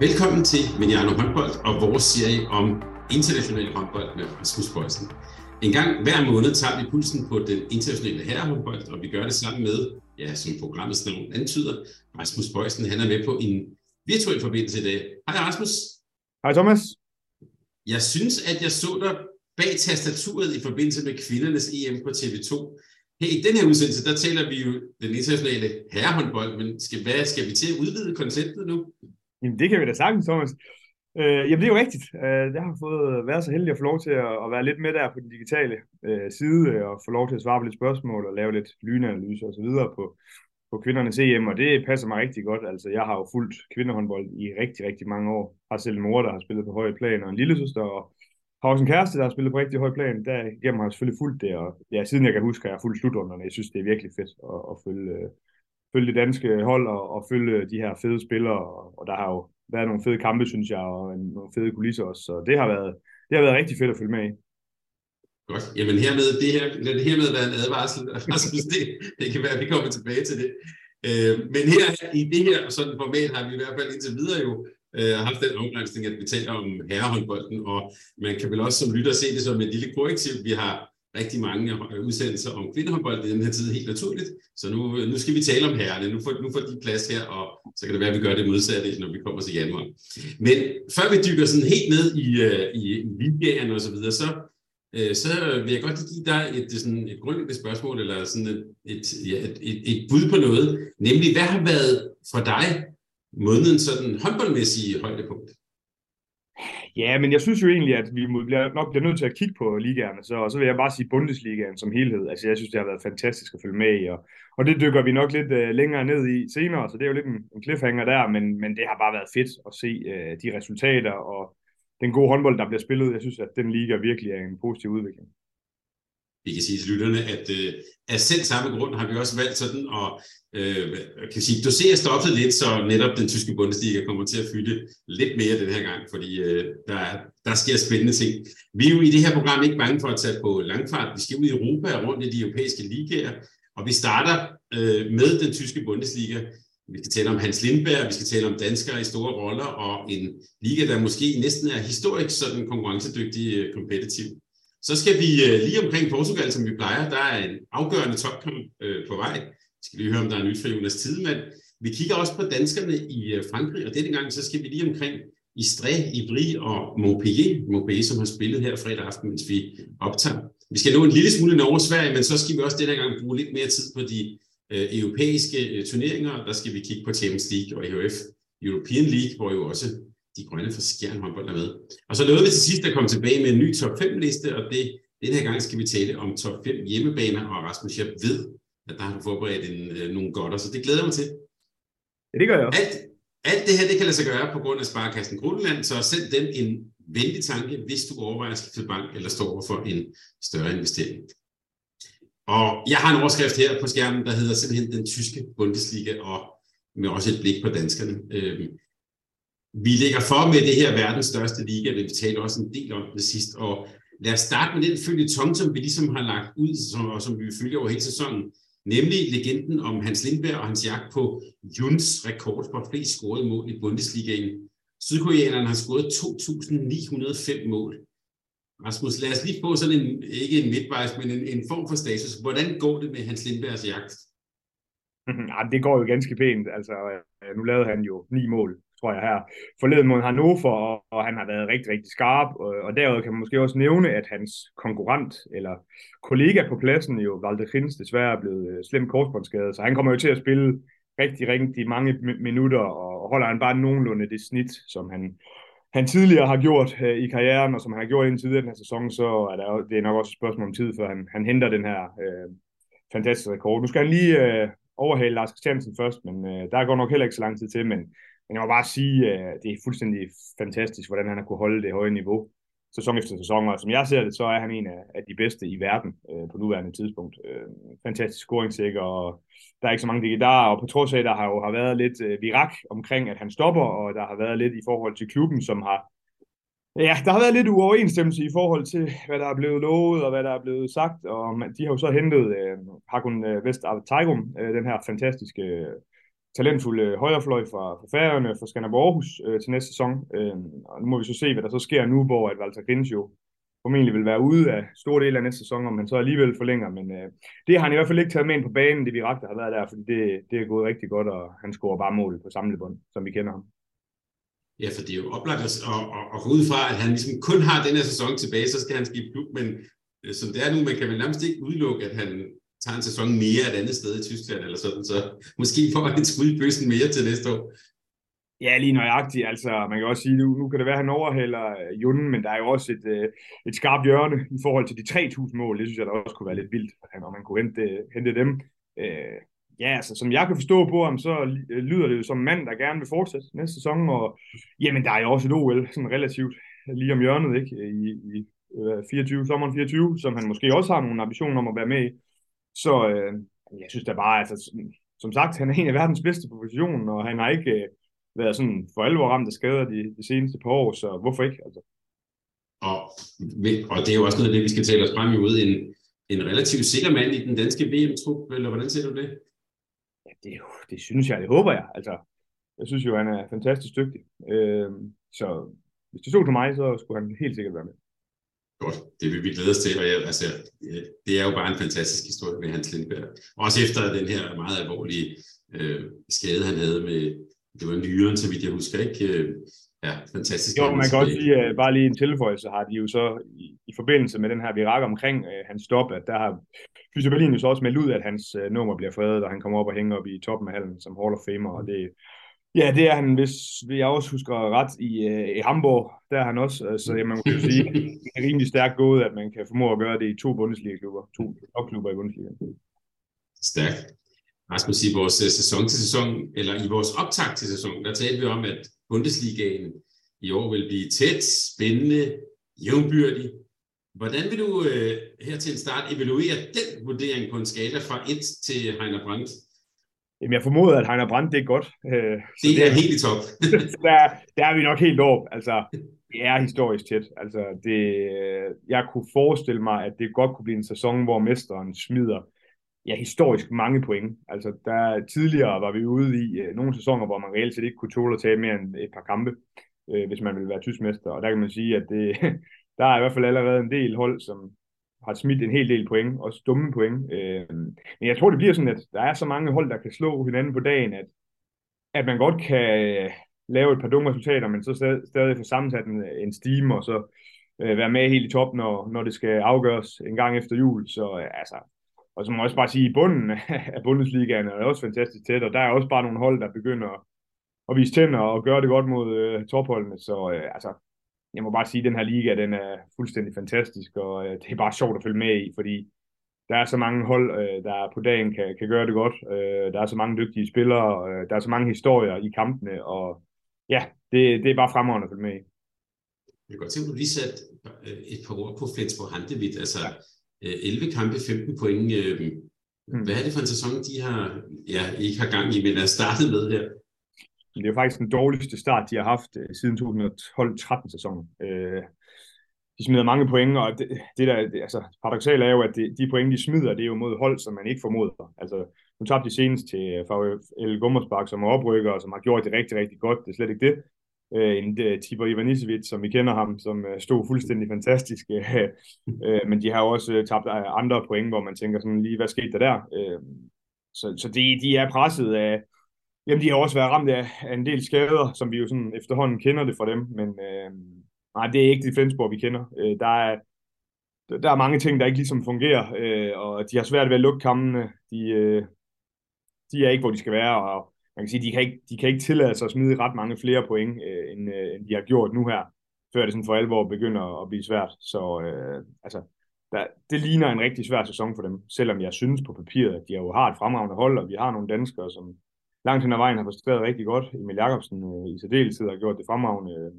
Velkommen til Mediano Håndbold og vores serie om international håndbold med Rasmus Bøjsen. En gang hver måned tager vi pulsen på den internationale herrehåndbold, og vi gør det sammen med, ja, som programmets navn antyder, Rasmus Bøjsen. Han er med på en virtuel forbindelse i dag. Hej Rasmus. Hej Thomas. Jeg synes, at jeg så dig bag tastaturet i forbindelse med kvindernes EM på TV2. Her i den her udsendelse, der taler vi jo den internationale herrehåndbold, men skal, hvad, skal vi til at udvide konceptet nu? Jamen, det kan vi da sagtens, Thomas. Øh, jamen, det er jo rigtigt. Øh, jeg har fået øh, været så heldig at få lov til at, at være lidt med der på den digitale øh, side, øh, og få lov til at svare på lidt spørgsmål, og lave lidt lynanalyser osv. på, på kvindernes EM, og det passer mig rigtig godt. Altså, jeg har jo fulgt kvindehåndbold i rigtig, rigtig mange år. Har selv en mor, der har spillet på høj plan, og en lille søster, og har også en kæreste, der har spillet på rigtig høj plan. Der igennem har jeg selvfølgelig fulgt det, og ja, siden jeg kan huske, har jeg fulgt slutrunderne. Jeg synes, det er virkelig fedt at, at følge, øh, følge det danske hold og, og følge de her fede spillere, og, og der har jo været nogle fede kampe, synes jeg, og nogle fede kulisser også. Så det har været, det har været rigtig fedt at følge med i. Godt. Jamen hermed, det her, lad det hermed være en advarsel. Rasmus, det, det kan være, at vi kommer tilbage til det. Øh, men her i det her sådan format har vi i hvert fald indtil videre jo øh, haft den omgangsning, at vi taler om herrehåndbolden, og man kan vel også som lytter se det som et lille korrektiv. Vi har rigtig mange øh, udsendelser om kvindehåndbold i den her tid helt naturligt. Så nu, øh, nu skal vi tale om herrerne. Nu får, nu får de plads her, og så kan det være, at vi gør det modsatte, når vi kommer til januar. Men før vi dykker sådan helt ned i, øh, i, i ligaen og så videre, så, øh, så vil jeg godt give dig et, sådan et grundlæggende spørgsmål, eller sådan et, et, ja, et, et, et bud på noget. Nemlig, hvad har været for dig måneden sådan håndboldmæssige højdepunkt? Ja, men jeg synes jo egentlig, at vi bliver, nok bliver nødt til at kigge på ligaerne, så, og så vil jeg bare sige Bundesligaen som helhed. Altså, jeg synes, det har været fantastisk at følge med i, og, og det dykker vi nok lidt uh, længere ned i senere, så det er jo lidt en, en cliffhanger der, men, men det har bare været fedt at se uh, de resultater og den gode håndbold, der bliver spillet. Jeg synes, at den liga virkelig er en positiv udvikling vi kan sige til lytterne, at øh, af selv samme grund har vi også valgt sådan at øh, kan sige, dosere stoffet lidt, så netop den tyske Bundesliga kommer til at fylde lidt mere den her gang, fordi øh, der, der sker spændende ting. Vi er jo i det her program ikke bange for at tage på langfart. Vi skal ud i Europa og rundt i de europæiske ligaer, og vi starter øh, med den tyske Bundesliga. Vi skal tale om Hans Lindberg, vi skal tale om danskere i store roller, og en liga, der måske næsten er historisk sådan konkurrencedygtig, øh, kompetitiv. Øh, så skal vi øh, lige omkring Portugal, som vi plejer. Der er en afgørende topkamp øh, på vej. Vi skal lige høre, om der er nyt fra Jonas Tidemand. Vi kigger også på danskerne i øh, Frankrig, og denne gang så skal vi lige omkring Istres, Ivry og Montpellier. Montpellier, som har spillet her fredag aften, mens vi optager. Vi skal nå en lille smule Norge Sverige, men så skal vi også denne gang bruge lidt mere tid på de øh, europæiske øh, turneringer. Der skal vi kigge på Champions League og EHF European League, hvor jo også de grønne fra Skjern håndbold er med. Og så nåede vi til sidst at komme tilbage med en ny top 5 liste, og det, den her gang skal vi tale om top 5 hjemmebaner, og Rasmus, jeg ved, at der har du forberedt en, øh, nogle godter, så det glæder jeg mig til. Ja, det gør jeg også. Alt, alt det her, det kan lade sig gøre på grund af Sparkassen Grundland, så send dem en venlig tanke, hvis du overvejer at skifte bank eller står over for en større investering. Og jeg har en overskrift her på skærmen, der hedder simpelthen den tyske Bundesliga, og med også et blik på danskerne. Øhm, vi ligger for med det her verdens største liga, det vi talte også en del om det sidst, og lad os starte med den følge tom, som vi ligesom har lagt ud, som, og som vi følger over hele sæsonen, nemlig legenden om Hans Lindberg og hans jagt på Juns rekord for flest scorede mål i Bundesligaen. Sydkoreanerne har scoret 2.905 mål. Rasmus, lad os lige få sådan en, ikke en midtvejs, men en, en form for status. Hvordan går det med Hans Lindbergs jagt? Ja, det går jo ganske pænt. Altså, øh, nu lavede han jo ni mål tror jeg her, forleden mod Hannover, og, og han har været rigtig, rigtig skarp, og, og derudover kan man måske også nævne, at hans konkurrent, eller kollega på pladsen, jo Valde Hins, desværre er blevet øh, slemt korsbåndsskadet, så han kommer jo til at spille rigtig, rigtig mange minutter, og holder han bare nogenlunde det snit, som han, han tidligere har gjort øh, i karrieren, og som han har gjort indtil den her sæson, så er der, det er nok også et spørgsmål om tid, før han, han henter den her øh, fantastiske rekord. Nu skal han lige øh, overhale Lars Christiansen først, men øh, der går nok heller ikke så lang tid til, men, men jeg må bare sige, at det er fuldstændig fantastisk, hvordan han har kunne holde det høje niveau sæson efter sæson, og som jeg ser det, så er han en af, af de bedste i verden øh, på nuværende tidspunkt. Øh, fantastisk scoringssikker, og der er ikke så mange digitarer, og på trods af, der har jo har været lidt øh, virak omkring, at han stopper, og der har været lidt i forhold til klubben, som har Ja, der har været lidt uoverensstemmelse i forhold til, hvad der er blevet lovet og hvad der er blevet sagt, og man, de har jo så hentet øh, Hakun øh, Vest Tejrum, øh, den her fantastiske, øh, talentfulde højrefløj fra, fra Færøerne, fra Skanderborg Aarhus øh, til næste sæson. Øh, og nu må vi så se, hvad der så sker nu, hvor at Walter Grins jo formentlig vil være ude af store dele af næste sæson, om han så alligevel forlænger, men øh, det har han i hvert fald ikke taget med ind på banen, det vi rakte har været der, fordi det, det er gået rigtig godt, og han scorer bare mål på samlebånd, som vi kender ham. Ja, for det er jo oplagt at, at, at, at gå ud fra, at han ligesom kun har den her sæson tilbage, så skal han skifte klub, men øh, som det er nu, man kan vel nærmest ikke udelukke, at han tager en sæson mere et andet sted i Tyskland, eller sådan, så måske får han skud i bøssen mere til næste år. Ja, lige nøjagtigt. Altså, man kan også sige, nu, nu kan det være, at han overhælder øh, Junden, men der er jo også et, øh, et skarpt hjørne i forhold til de 3.000 mål. Det synes jeg da også kunne være lidt vildt, når man kunne hente, øh, hente dem. Øh, ja, altså, som jeg kan forstå på ham, så øh, lyder det jo som en mand, der gerne vil fortsætte næste sæson, og jamen, der er jo også et OL, sådan relativt lige om hjørnet, ikke, i, i 24, sommeren 24, som han måske også har nogle ambitioner om at være med i. Så øh, jeg synes da bare, altså, som sagt, han er en af verdens bedste på positionen, og han har ikke øh, været sådan for alvor ramt af skader de, de seneste par år, så hvorfor ikke? Altså. Og, og det er jo også noget af det, vi skal tale os frem imod, en, en relativt sikker mand i den danske VM-trup, eller hvordan ser du det? Ja, det, det synes jeg, det håber jeg. Altså, jeg synes jo, han er fantastisk dygtig. Øh, så hvis det stod til mig, så skulle han helt sikkert være med. Godt, det vil vi glæde os til, og jeg, altså, det er jo bare en fantastisk historie med Hans Lindberg. Også efter den her meget alvorlige øh, skade, han havde med, det var nyeren, så vidt jeg husker, ikke? Øh, ja, fantastisk. Jo, man kan også sige, uh, bare lige en tilføjelse, har de jo så i, i forbindelse med den her virak omkring uh, hans stop, at der har Fysio Berlin jo så også meldt ud, at hans uh, nummer bliver fredet, og han kommer op og hænger op i toppen af hallen som Hall of Famer, og det, Ja, det er han, hvis jeg også husker ret, i, uh, i Hamburg. Der er han også. Så altså, man kan jo sige, det er rimelig stærkt gået, at man kan formå at gøre det i to Bundesliga-klubber. To topklubber i Bundesliga. Stærkt. Rasmus, i vores øh, sæson til sæson, eller i vores optakt til sæson, der talte vi om, at Bundesligaen i år vil blive tæt, spændende, jævnbyrdig. Hvordan vil du uh, her til en start evaluere den vurdering på en skala fra 1 til Heiner Brandt? Jamen, jeg formoder, at Heiner Brandt, det er godt. Øh, det, er helt i top. der, der er vi nok helt op. Altså, det er historisk tæt. Altså, det, jeg kunne forestille mig, at det godt kunne blive en sæson, hvor mesteren smider ja, historisk mange point. Altså, der, tidligere var vi ude i uh, nogle sæsoner, hvor man reelt set ikke kunne tåle at tage mere end et par kampe, uh, hvis man ville være tyskmester. Og der kan man sige, at det, der er i hvert fald allerede en del hold, som, har smidt en hel del point, også dumme point. Øh, men jeg tror, det bliver sådan, at der er så mange hold, der kan slå hinanden på dagen, at, at man godt kan øh, lave et par dumme resultater, men så stadig, stadig få sammensat en, en steam, og så øh, være med helt i top, når, når det skal afgøres en gang efter jul. Så øh, altså, og så må jeg også bare sige, i bunden af Bundesligaen er det også fantastisk tæt, og der er også bare nogle hold, der begynder at vise tænder og gøre det godt mod øh, topholdene. Så øh, altså, jeg må bare sige, at den her liga, den er fuldstændig fantastisk, og øh, det er bare sjovt at følge med i, fordi der er så mange hold, øh, der på dagen kan, kan gøre det godt. Øh, der er så mange dygtige spillere, øh, der er så mange historier i kampene, og ja, det, det er bare fremragende at følge med i. Jeg kan godt tænke, du lige sat øh, et par ord på Flensborg Handevidt. Altså ja. 11 øh, kampe, 15 point. Mm. Hvad er det for en sæson, de har, ja, ikke har gang i, men er startet med her? Det er faktisk den dårligste start, de har haft øh, siden 2012-13 sæsonen. Øh, de smider mange point, og det, det der, det, altså, paradoxalt er jo, at det, de point, de smider, det er jo mod hold, som man ikke formoder. Altså, nu tabte de senest til øh, VfL Gummersbak, som er oprykker, og som har gjort det rigtig, rigtig godt. Det er slet ikke det. Øh, en uh, Tibor Ivanisevic, som vi kender ham, som uh, stod fuldstændig fantastisk. uh, men de har også uh, tabt andre point, hvor man tænker sådan lige, hvad skete der der? Uh, så så de, de er presset af, Jamen, de har også været ramt af, af en del skader, som vi jo sådan efterhånden kender det fra dem, men øh, nej, det er ikke de Flensborg, vi kender. Øh, der, er, der er mange ting, der ikke ligesom fungerer, øh, og de har svært ved at lukke kampene. De, øh, de er ikke, hvor de skal være, og man kan sige, de kan ikke, de kan ikke tillade sig at smide ret mange flere point, øh, end, øh, end de har gjort nu her, før det sådan for alvor begynder at blive svært. Så øh, altså, der, det ligner en rigtig svær sæson for dem, selvom jeg synes på papiret, at de jo har et fremragende hold, og vi har nogle danskere, som langt hen ad vejen har præsteret rigtig godt. Emil Jacobsen øh, i særdeleshed har gjort det fremragende. Øh,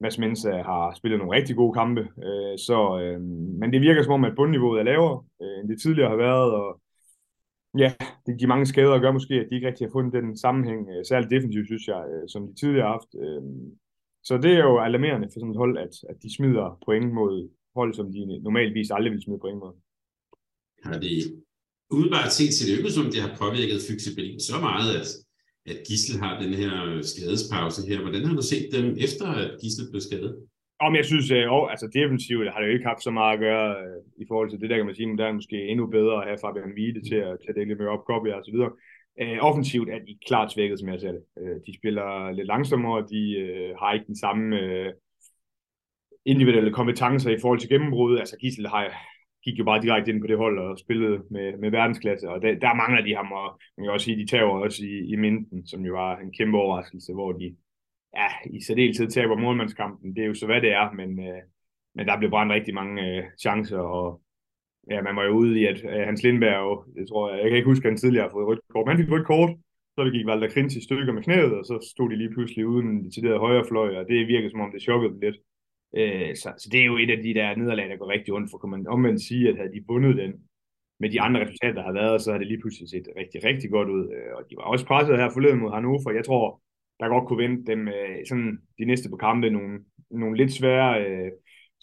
Mads Mensa har spillet nogle rigtig gode kampe, øh, så, øh, men det virker som om, at bundniveauet er lavere, øh, end det tidligere har været, og ja, det, de mange skader gør måske, at de ikke rigtig har fundet den sammenhæng, øh, særligt defensivt, synes jeg, øh, som de tidligere har haft. Øh, så det er jo alarmerende for sådan et hold, at, at de smider point mod hold, som de normalvis aldrig vil smide point mod. Har det udebart set til det som det har påvirket fleksibilitet så meget, at, at Gissel har den her skadespause her. Hvordan har du set dem efter, at Gissel blev skadet? Om jeg synes, at øh, altså defensivt har det jo ikke haft så meget at gøre øh, i forhold til det der, kan man sige, men der er måske endnu bedre at have Fabian Wiede til at, til at dække lidt mere opgave og så videre. Uh, offensivt er de klart svækket, som jeg ser det. Uh, de spiller lidt langsommere, de øh, har ikke den samme øh, individuelle kompetencer i forhold til gennembrud. Altså Gissel har, gik jo bare direkte ind på det hold og spillede med, med verdensklasse, og der, der mangler de ham, og man kan også sige, de taber også i, i Minden, som jo var en kæmpe overraskelse, hvor de ja, i særdeleshed taber målmandskampen. Det er jo så, hvad det er, men, øh, men der blev brændt rigtig mange øh, chancer, og ja, man var jo ude i, at øh, Hans Lindberg, jo, jeg tror, jeg, jeg kan ikke huske, at han tidligere har fået rødt kort, men han fik rødt kort, så det gik Valder Krins i stykker med knæet, og så stod de lige pludselig uden det højre fløj, og det virkede som om det chokkede dem lidt. Øh, så, så det er jo et af de der nederlag, der går rigtig ondt, for kan man omvendt sige, at havde de vundet den med de andre resultater, der har været, så har det lige pludselig set rigtig, rigtig godt ud. Øh, og de var også presset her forleden mod Hannover. Jeg tror, der godt kunne vente dem øh, sådan de næste på kampe nogle, nogle lidt svære, øh,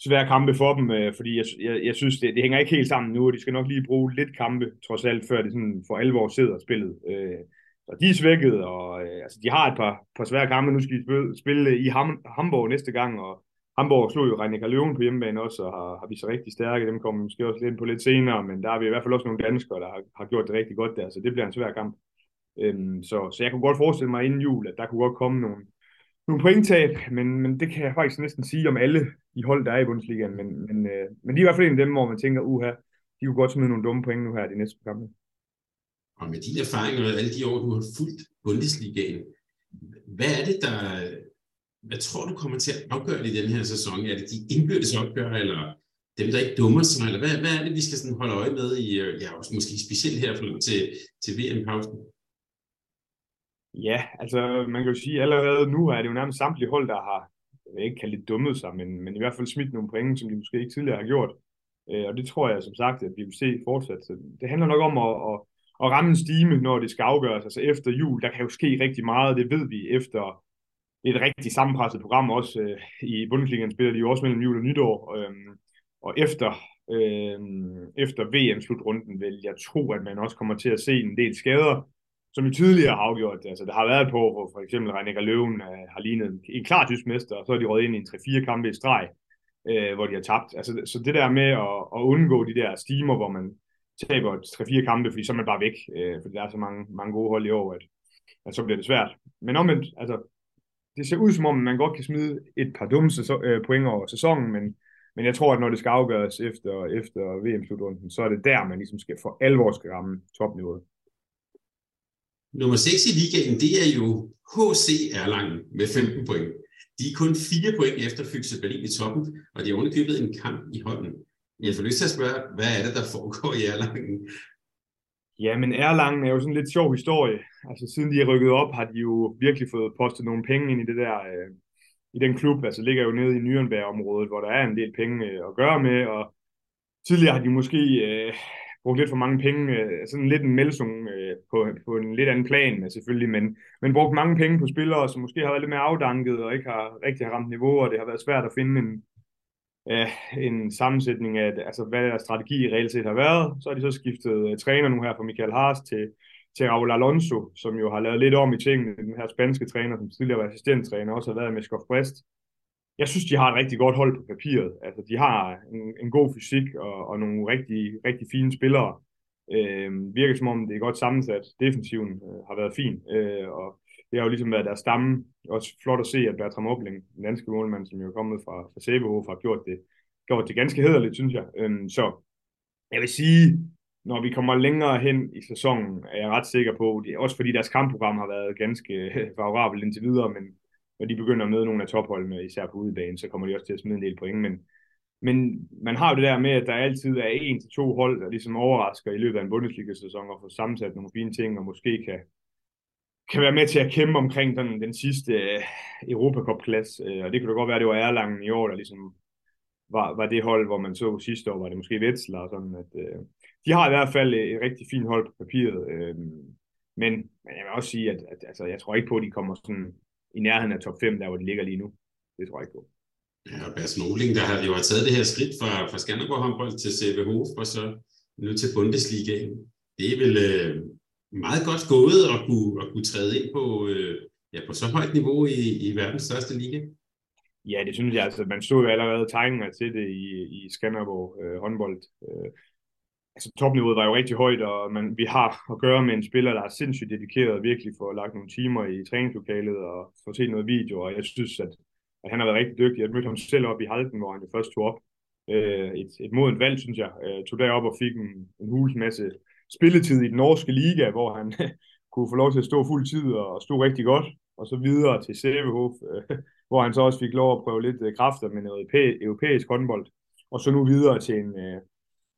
svære kampe for dem, øh, fordi jeg, jeg, jeg synes, det, det hænger ikke helt sammen nu, og de skal nok lige bruge lidt kampe, trods alt, før det sådan for alvor sidder spillet. Øh, så de er svækket, og øh, altså, de har et par, par svære kampe. Nu skal de spille, spille i Ham, Hamburg næste gang, og Hamburg slog jo Reinecker Løven på hjemmebane også, og har, har vist sig rigtig stærke. Dem kommer måske også lidt på lidt senere, men der er vi i hvert fald også nogle danskere, der har, har gjort det rigtig godt der, så det bliver en svær kamp. Øhm, så, så jeg kunne godt forestille mig inden jul, at der kunne godt komme nogle, nogle pointtab, men, men det kan jeg faktisk næsten sige om alle de hold, der er i Bundesligaen. Men, men, øh, men de er i hvert fald en af dem, hvor man tænker, uha, de kunne godt smide nogle dumme point nu her de næste kampe. Og med dine erfaringer og alle de år, du har fulgt Bundesligaen, hvad er det, der, hvad tror du kommer til at afgøre det i den her sæson? Er det de indbyrdes opgør, eller dem, der ikke dummer sig, eller hvad, hvad er det, vi skal sådan holde øje med i, øh, ja, også måske specielt her til, til VM-pausen? Ja, altså man kan jo sige, at allerede nu er det jo nærmest samtlige hold, der har, jeg ikke kalde det dummet sig, men, men i hvert fald smidt nogle point, som de måske ikke tidligere har gjort. Øh, og det tror jeg som sagt, at vi vil se fortsat. Så det handler nok om at, at, at ramme en stime, når det skal afgøres. Altså efter jul, der kan jo ske rigtig meget, det ved vi efter et rigtig sammenpresset program også. Øh, I Bundesligaen spiller de jo også mellem jul og nytår. Øh, og efter, øh, efter VM-slutrunden vil jeg tro, at man også kommer til at se en del skader, som jo tidligere har afgjort det. Altså, der har været på, hvor for eksempel Reinecker Løven øh, har lignet en klar tysk mester, og så er de røget ind i en 3-4 kampe i streg, øh, hvor de har tabt. Altså, så det der med at, at undgå de der stimer, hvor man taber 3-4 kampe, fordi så er man bare væk, øh, fordi der er så mange, mange gode hold i år, at, at så bliver det svært. Men omvendt, altså, det ser ud som om, man godt kan smide et par dumme sæson, øh, point over sæsonen, men, men jeg tror, at når det skal afgøres efter, efter VM-slutrunden, så er det der, man ligesom skal for alvor skal ramme topniveauet. Nummer 6 i ligaen, det er jo HC Erlangen med 15 point. De er kun 4 point efter Fyxe Berlin i toppen, og de har underkøbet en kamp i hånden. Jeg får lyst til at spørge, hvad er det, der foregår i Erlangen? Ja, men Erlangen er jo sådan en lidt sjov historie. Altså siden de er rykket op, har de jo virkelig fået postet nogle penge ind i det der, øh, i den klub. Altså ligger jo nede i Nürnberg-området, hvor der er en del penge øh, at gøre med, og tidligere har de måske øh, brugt lidt for mange penge, øh, sådan lidt en melsung øh, på, på en lidt anden plan øh, selvfølgelig, men, men brugt mange penge på spillere, som måske har været lidt mere afdanket og ikke har rigtig har ramt niveau, og det har været svært at finde en, øh, en sammensætning af, altså hvad der strategi reelt set har været. Så har de så skiftet øh, træner nu her fra Michael Haas til, til Raul Alonso, som jo har lavet lidt om i tingene, den her spanske træner, som tidligere var assistenttræner, også har været med Skof Brest, jeg synes, de har et rigtig godt hold på papiret. Altså, de har en, en god fysik og, og nogle rigtig, rigtig fine spillere. Øh, virker som om, det er godt sammensat. Defensiven øh, har været fin, øh, og det har jo ligesom været deres stamme. Også flot at se, at Bertram Obling, den danske målmand, som jo er kommet fra, fra Sæbehof, har gjort det, gjort det ganske hederligt, synes jeg. Øhm, så jeg vil sige, når vi kommer længere hen i sæsonen, er jeg ret sikker på, det er også fordi deres kampprogram har været ganske favorabelt indtil videre, men når de begynder at møde nogle af topholdene, især på udebane, så kommer de også til at smide en del point. Men, men man har jo det der med, at der altid er en til to hold, der ligesom overrasker i løbet af en Bundesliga-sæson og får sammensat nogle fine ting, og måske kan, kan være med til at kæmpe omkring den, den sidste øh, Europacup-plads. Øh, og det kunne da godt være, at det var Erlangen i år, der ligesom var, var det hold, hvor man så sidste år, var det måske Vetsler og sådan, at øh, de har i hvert fald et rigtig fint hold på papiret. Øh, men, men jeg vil også sige, at, at altså, jeg tror ikke på, at de kommer sådan i nærheden af top 5, der hvor de ligger lige nu. Det tror jeg ikke på. Ja, og Bas Noling, der har jo taget det her skridt fra, fra Skanderborg håndbold til CVH, og så nu til Bundesligaen. Det er vel øh, meget godt gået at kunne, at kunne træde ind på, øh, ja, på så højt niveau i, i verdens største liga. Ja, det synes jeg. Altså, man så jo allerede tegninger til det i, i Skanderborg øh, håndbold. Øh, altså, topniveauet var jo rigtig højt, og man, vi har at gøre med en spiller, der er sindssygt dedikeret og virkelig får lagt nogle timer i træningslokalet og får set noget video, og jeg synes, at at han har været rigtig dygtig. Jeg mødte ham selv op i Halden, hvor han jo først tog op. Øh, et, et modent valg, synes jeg. Øh, tog derop og fik en, en hulens masse spilletid i den norske liga, hvor han kunne få lov til at stå fuld tid og stå rigtig godt. Og så videre til Sæbehof, øh, hvor han så også fik lov at prøve lidt øh, kræfter med noget europæisk håndbold. Og så nu videre til en, øh,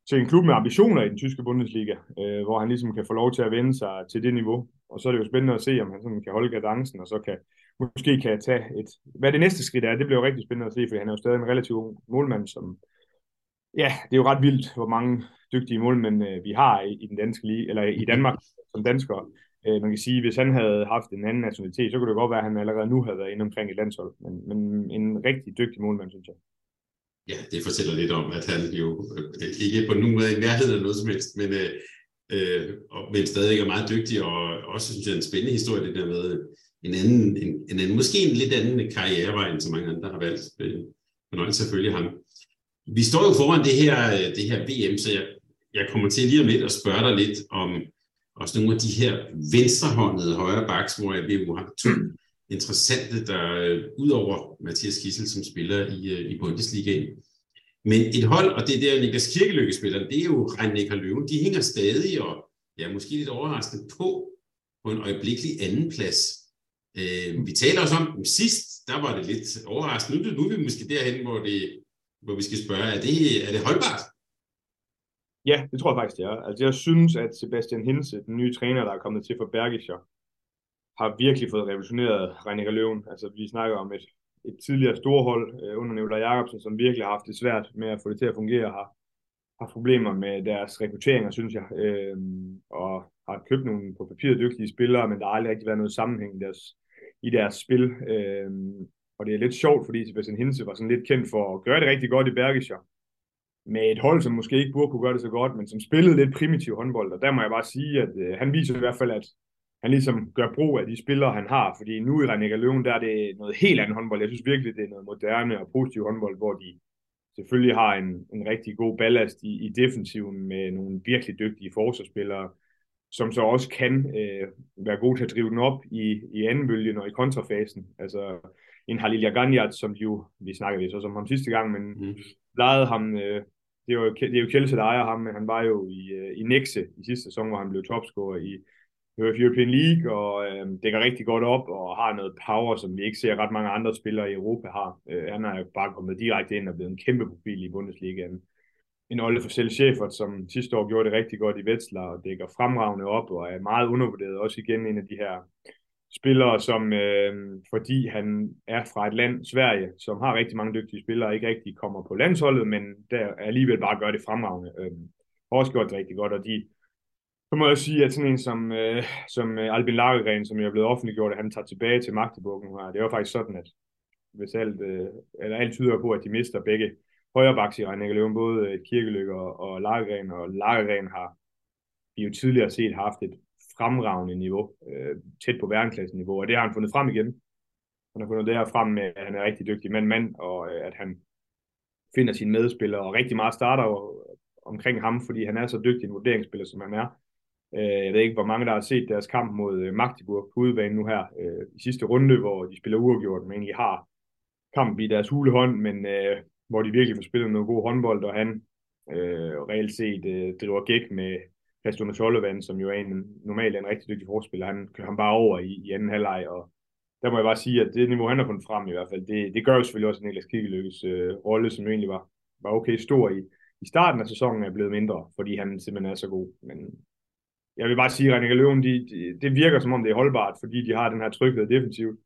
til en klub med ambitioner i den tyske Bundesliga, øh, hvor han ligesom kan få lov til at vende sig til det niveau. Og så er det jo spændende at se, om han sådan kan holde kadencen, og så kan måske kan tage et... Hvad det næste skridt er, det bliver jo rigtig spændende at se, for han er jo stadig en relativt ung målmand, som... Ja, det er jo ret vildt, hvor mange dygtige målmænd øh, vi har i, i den danske lige, eller i Danmark som danskere. Øh, man kan sige, hvis han havde haft en anden nationalitet, så kunne det godt være, at han allerede nu havde været inde omkring et landshold. Men, men en rigtig dygtig målmand, synes jeg. Ja, det fortæller lidt om, at han jo øh, ikke på nogen måde i nærheden af noget som helst, men, øh, øh, men stadig er meget dygtig, og også synes jeg er en spændende historie, det der med en anden, en, en anden måske en lidt anden karrierevej, end så mange andre har valgt. Øh, fornøjelse selvfølgelig ham. Vi står jo foran det her, øh, det her VM, så jeg, jeg kommer til lige om lidt at spørge dig lidt om også nogle af de her venstrehåndede højre baks, hvor jeg vil have to interessante, der øh, udover Mathias Kissel, som spiller i, øh, i Bundesligaen. Men et hold, og det er der Niklas Kirkeløkke spiller, det er jo René Løven, de hænger stadig, og ja, måske lidt overraskende på, på en øjeblikkelig anden plads. Øh, vi taler også om dem sidst, der var det lidt overraskende. Nu, nu er vi måske derhen, hvor, det, hvor vi skal spørge, er det, er det holdbart? Ja, det tror jeg faktisk, det er. Altså, jeg synes, at Sebastian Hinse, den nye træner, der er kommet til for Bergischer, har virkelig fået revolutioneret Reininger Løven. Altså, vi snakker om et, et tidligere storhold øh, under Nikolaj Jacobsen, som virkelig har haft det svært med at få det til at fungere, har, har problemer med deres rekrutteringer, synes jeg, øh, og har købt nogle på papiret dygtige spillere, men der har aldrig rigtig været noget sammenhæng i deres, i deres spil. Øh, og det er lidt sjovt, fordi Sebastian Hinse var sådan lidt kendt for at gøre det rigtig godt i Bergischer, med et hold, som måske ikke burde kunne gøre det så godt, men som spillede lidt primitiv håndbold. Og der må jeg bare sige, at øh, han viser i hvert fald, at han ligesom gør brug af de spillere, han har. Fordi nu i René Løven, der er det noget helt andet håndbold. Jeg synes virkelig, det er noget moderne og positiv håndbold, hvor de selvfølgelig har en, en rigtig god ballast i, i defensiven med nogle virkelig dygtige forsvarsspillere, som så også kan øh, være gode til at drive den op i, i anden bølge og i kontrafasen. Altså en Halil Jaganjat, som jo, vi snakkede så som ham sidste gang, men mm. lejede ham, øh, det er jo, det er jo Chelsea, der ejer ham, men han var jo i, øh, i Nexe i sidste sæson, hvor han blev topscorer i, European League, og øh, dækker rigtig godt op, og har noget power, som vi ikke ser ret mange andre spillere i Europa har. Øh, han er jo bare kommet direkte ind og blevet en kæmpe profil i Bundesligaen. En Olle for Schäfert, som sidste år gjorde det rigtig godt i Wetzlar, og dækker fremragende op, og er meget undervurderet. Også igen en af de her spillere, som øh, fordi han er fra et land, Sverige, som har rigtig mange dygtige spillere, ikke rigtig kommer på landsholdet, men der alligevel bare gør det fremragende. Øh, også gjort det rigtig godt, og de så må jeg sige, at sådan en som, øh, som Albin Lagergren, som jeg er blevet offentliggjort, at han tager tilbage til Magdeburg nu her. Det var faktisk sådan, at hvis alt, øh, eller alt tyder på, at de mister begge højrebaks i Regnække både Kirkelykke og, og Lagergren, og Lagergren har vi jo tidligere set haft et fremragende niveau, øh, tæt på verdensklasseniveau, og det har han fundet frem igen. Han har fundet det her frem med, at han er rigtig dygtig mand-mand, og øh, at han finder sine medspillere, og rigtig meget starter omkring ham, fordi han er så dygtig en vurderingsspiller, som han er. Øh, jeg ved ikke, hvor mange der har set deres kamp mod øh, Magdeburg på udebane nu her øh, i sidste runde, hvor de spiller uafgjort, men egentlig har kamp i deres hulehånd, men øh, hvor de virkelig får spillet noget god håndbold, og han øh, reelt set øh, driver gæk med Pastor Sullivan, som jo er en, normalt er en rigtig dygtig forspiller. Han kører ham bare over i, i anden halvleg, og der må jeg bare sige, at det niveau, han har fundet frem i hvert fald, det, det gør jo selvfølgelig også Niklas Kikkelykkes øh, rolle, som jo egentlig var var okay stor i, i starten af sæsonen, er blevet mindre, fordi han simpelthen er så god. Men jeg vil bare sige, at René Løven, de, de, det virker som om det er holdbart, fordi de har den her tryghed defensivt.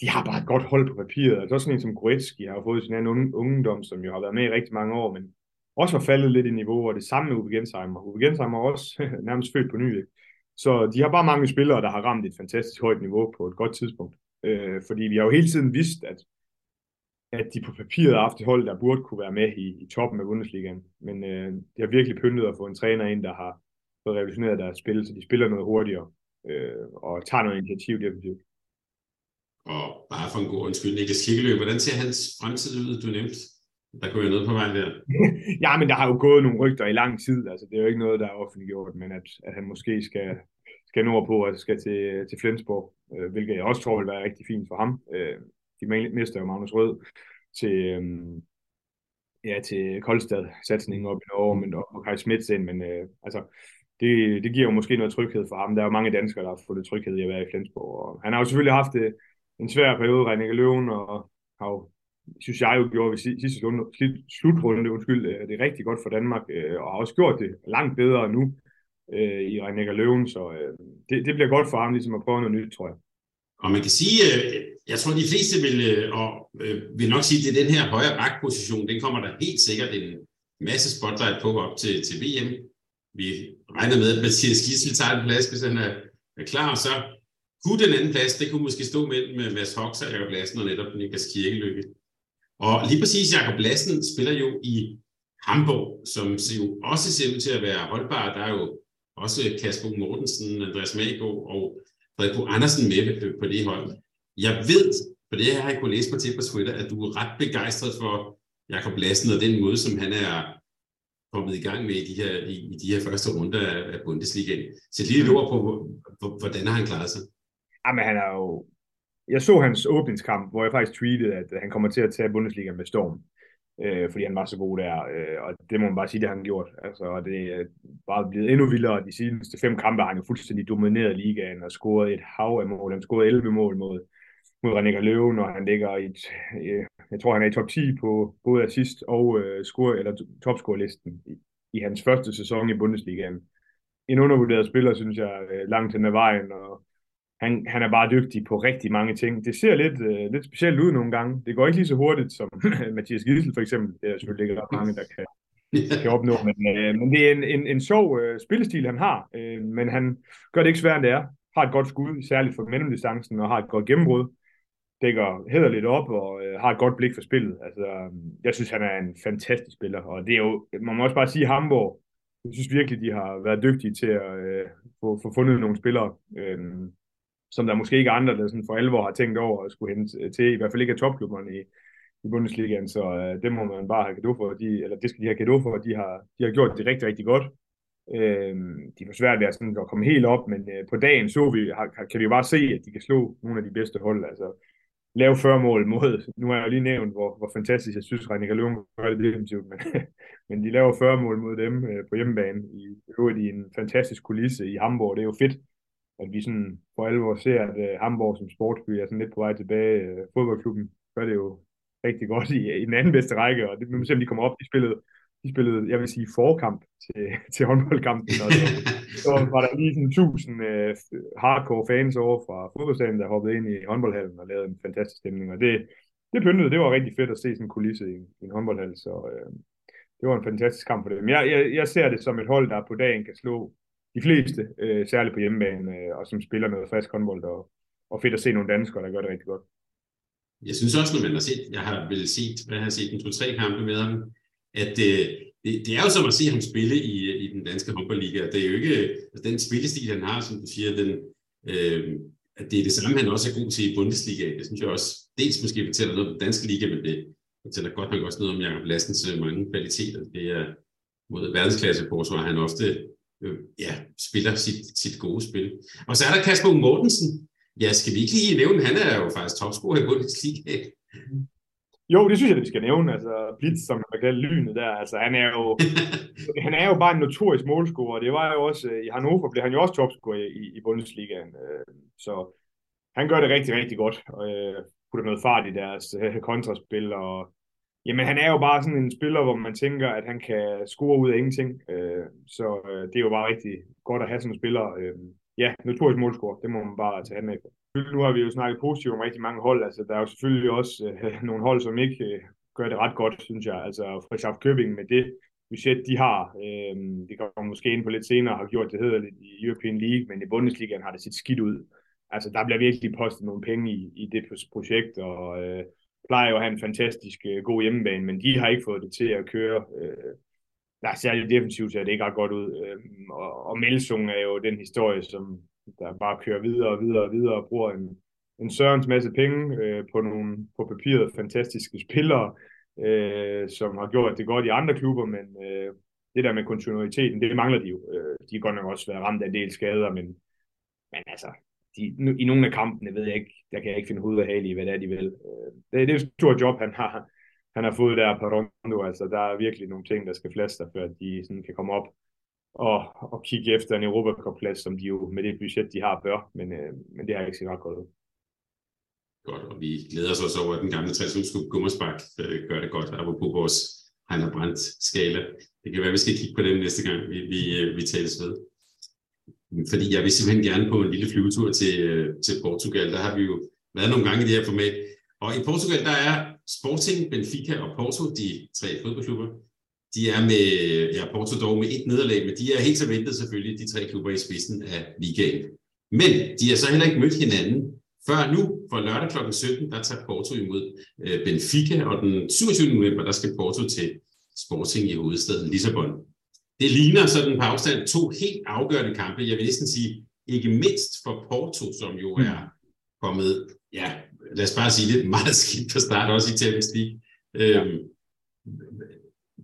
De har bare et godt hold på papiret. Altså også sådan en som Goretzki har jo fået sin anden ungdom, som jo har været med i rigtig mange år, men også var faldet lidt i niveau, og det samme med Uwe Gensheimer. Uwe Gensheimer er også nærmest født på ny, ikke? Så de har bare mange spillere, der har ramt et fantastisk højt niveau på et godt tidspunkt. Øh, fordi vi har jo hele tiden vidst, at, at de på papiret har haft et hold, der burde kunne være med i, i toppen af Bundesligaen. Men øh, det har virkelig pyntet at få en træner ind, der har fået revolutioneret deres spil, så de spiller noget hurtigere øh, og tager noget initiativ definitivt. Og bare for en god undskyld, Niklas Kikkeløb, hvordan ser hans fremtid ud, du nævnte? Der kunne jo noget på vej der. ja, men der har jo gået nogle rygter i lang tid. Altså, det er jo ikke noget, der er offentliggjort, men at, at han måske skal, skal nordpå og skal til, til Flensborg, øh, hvilket jeg også tror vil være rigtig fint for ham. Øh, de mister jo Magnus Rød til, øh, ja, til Koldstad, satsningen op i Norge, men, og Kai Smits ind, men øh, altså, det, det giver jo måske noget tryghed for ham. Der er jo mange danskere, der har fået tryghed i at være i Flensborg, og han har jo selvfølgelig haft øh, en svær periode, René Løven, og har jo synes jeg jo gjorde ved sidste slutrunde, undskyld, øh, det er rigtig godt for Danmark, øh, og har også gjort det langt bedre nu øh, i Reinecker Løven, så øh, det, det bliver godt for ham ligesom at prøve noget nyt, tror jeg. Og man kan sige, jeg tror de fleste vil, og, vil nok sige, at det er den her højre bakposition, den kommer der helt sikkert en masse spotlight på op til, til VM. Vi regner med, at Mathias Gissel tager en plads, hvis han er, er klar, og så kunne den anden plads, det kunne måske stå mellem Mads Hox og Jacob Lassen og netop Niklas Kirkelykke. Og lige præcis Jakob Lassen spiller jo i Hamburg, som jo også ser ud til at være holdbar. Der er jo også Kasper Mortensen, Andreas Magård og Frederik Andersen med på det hold. Jeg ved, for det har jeg kunnet læse på til på Twitter, at du er ret begejstret for Jakob Lassen og den måde, som han er kommet i gang med i de her, i, i de her første runder af Bundesligaen. Så lige et ord på, hvordan har han klaret sig? Jamen, han er jo jeg så hans åbningskamp, hvor jeg faktisk tweetede, at han kommer til at tage Bundesliga med storm, øh, fordi han var så god der, øh, og det må man bare sige, det har han gjort. Altså, og det er bare blevet endnu vildere. De seneste fem kampe har han jo fuldstændig domineret ligaen og scoret et hav af mål. Han scorede 11 mål mod, mod René Løve, og han ligger i et, øh, jeg tror, han er i top 10 på både assist og øh, score, eller topscore-listen i, i hans første sæson i Bundesligaen. En undervurderet spiller, synes jeg, øh, langt hen ad vejen, og han, han er bare dygtig på rigtig mange ting. Det ser lidt, uh, lidt specielt ud nogle gange. Det går ikke lige så hurtigt som Mathias Gissel for eksempel. Det er selvfølgelig ikke ret mange, der kan, kan opnå. Men, uh, men det er en, en, en sjov uh, spillestil, han har. Uh, men han gør det ikke svært, end det er. Har et godt skud, særligt for mellemdistancen, og har et godt gennembrud. Dækker hedder lidt op og uh, har et godt blik for spillet. Altså, jeg synes, han er en fantastisk spiller. Og det er jo, man må også bare sige, Hamburg, jeg synes virkelig, de har været dygtige til at uh, få, få fundet nogle spillere. Uh, som der måske ikke er andre, der sådan for alvor har tænkt over at skulle hente øh, til, i hvert fald ikke af topklubberne i, i Bundesligaen, så øh, det må man bare have gave for, de, eller det skal de have gave for, de har, de har gjort det rigtig, rigtig godt. Øh, de var svært ved at, sådan, at komme helt op, men øh, på dagen så vi, har, kan vi jo bare se, at de kan slå nogle af de bedste hold, altså lave 40 mål mod, nu har jeg jo lige nævnt, hvor, hvor fantastisk jeg synes, Reinika Løven gør det definitivt, men, men de laver 40 mål mod dem øh, på hjemmebane, i øvrigt i en fantastisk kulisse i Hamburg, det er jo fedt, at vi sådan for alvor ser, at øh, uh, Hamburg som sportsby er sådan lidt på vej tilbage. Uh, fodboldklubben gør det jo rigtig godt i, i den anden bedste række, og det må se, om de kommer op. De spillede, de spillede jeg vil sige, forkamp til, til håndboldkampen, og så, så var der lige sådan 1000 uh, øh, hardcore fans over fra fodboldstaden, der hoppede ind i håndboldhallen og lavede en fantastisk stemning, og det, det pyntede, det var rigtig fedt at se sådan en kulisse i, i en håndboldhal, så uh, det var en fantastisk kamp for dem. Jeg, jeg, jeg ser det som et hold, der på dagen kan slå de fleste, øh, særligt på hjemmebane, øh, og som spiller noget fast håndbold, og, og fedt at se nogle danskere, der gør det rigtig godt. Jeg synes også, når man har set, jeg har vel set, hvad jeg har set, en to-tre kampe med ham, at øh, det, det, er jo som at se ham spille i, i den danske håndboldliga. Det er jo ikke, altså den spillestil, han har, som du siger, den, øh, at det er det samme, han også er god til i Bundesliga. Det synes jeg også, dels måske fortæller noget om den danske liga, men det fortæller godt nok også noget om Jakob Lassens øh, mange kvaliteter. Det er mod verdensklasse forsvar, han ofte øh, ja, spiller sit, sit gode spil. Og så er der Kasper Mortensen. Ja, skal vi ikke lige nævne, han er jo faktisk topscorer i Bundesliga. Jo, det synes jeg, at vi skal nævne. Altså, Blitz, som man kan lynet der, altså, han er jo, han er jo bare en notorisk målscorer. Det var jo også, i Hannover blev han jo også topscorer i, i Bundesligaen. Øh, så han gør det rigtig, rigtig godt. Og øh, putter noget fart i deres kontraspil, og Jamen, han er jo bare sådan en spiller, hvor man tænker, at han kan score ud af ingenting. Øh, så øh, det er jo bare rigtig godt at have sådan en spiller. Øh, ja, notorisk målscore, det må man bare tage med. Nu har vi jo snakket positivt om rigtig mange hold. Altså, der er jo selvfølgelig også øh, nogle hold, som ikke øh, gør det ret godt, synes jeg. Altså, for Købing med det budget, de har, øh, det kommer måske ind på lidt senere, har gjort det hedder lidt i European League, men i Bundesligaen har det set skidt ud. Altså, der bliver virkelig postet nogle penge i, i det projekt, og øh, plejer jo at have en fantastisk øh, god hjemmebane, men de har ikke fået det til at køre. Øh, der er særligt defensivt, ser det ikke ret godt ud. Øh, og, og Melsung er jo den historie, som der bare kører videre og videre og videre og bruger en, en sørens masse penge øh, på nogle på papiret fantastiske spillere, øh, som har gjort det godt i andre klubber, men øh, det der med kontinuiteten, det mangler de jo. Øh, de har godt nok også været ramt af en del skader, men, men altså, de, i nogle af kampene ved jeg ikke, der kan jeg ikke finde hovedet og hale i, hvad det er, de vil. Øh, det, det er et stort job, han har, han har fået der på Rondo. Altså, der er virkelig nogle ting, der skal flaske før de sådan kan komme op og, og kigge efter en Europacup-plads, som de jo med det budget, de har, bør. Men, øh, men det har ikke set ret godt ud. Godt, og vi glæder os også over, at den gamle traditionsklub Gummersbak øh, gør det godt, apropos vores Heiner Brandt skala. Det kan være, at vi skal kigge på den næste gang, vi, vi, øh, vi tales ved. Fordi jeg vil simpelthen gerne på en lille flyvetur til, øh, til Portugal. Der har vi jo været nogle gange i det her format. Og i Portugal, der er Sporting, Benfica og Porto, de tre fodboldklubber. De er med, ja, Porto dog med et nederlag, men de er helt så ventet selvfølgelig, de tre klubber i spidsen af ligaen. Men de har så heller ikke mødt hinanden før nu, for lørdag kl. 17, der tager Porto imod øh, Benfica, og den 27. november, der skal Porto til Sporting i hovedstaden Lissabon. Det ligner sådan på afstand to helt afgørende kampe. Jeg vil næsten sige, ikke mindst for Porto, som jo er kommet, ja, lad os bare sige lidt meget skidt fra start, også i Champions League. Øhm,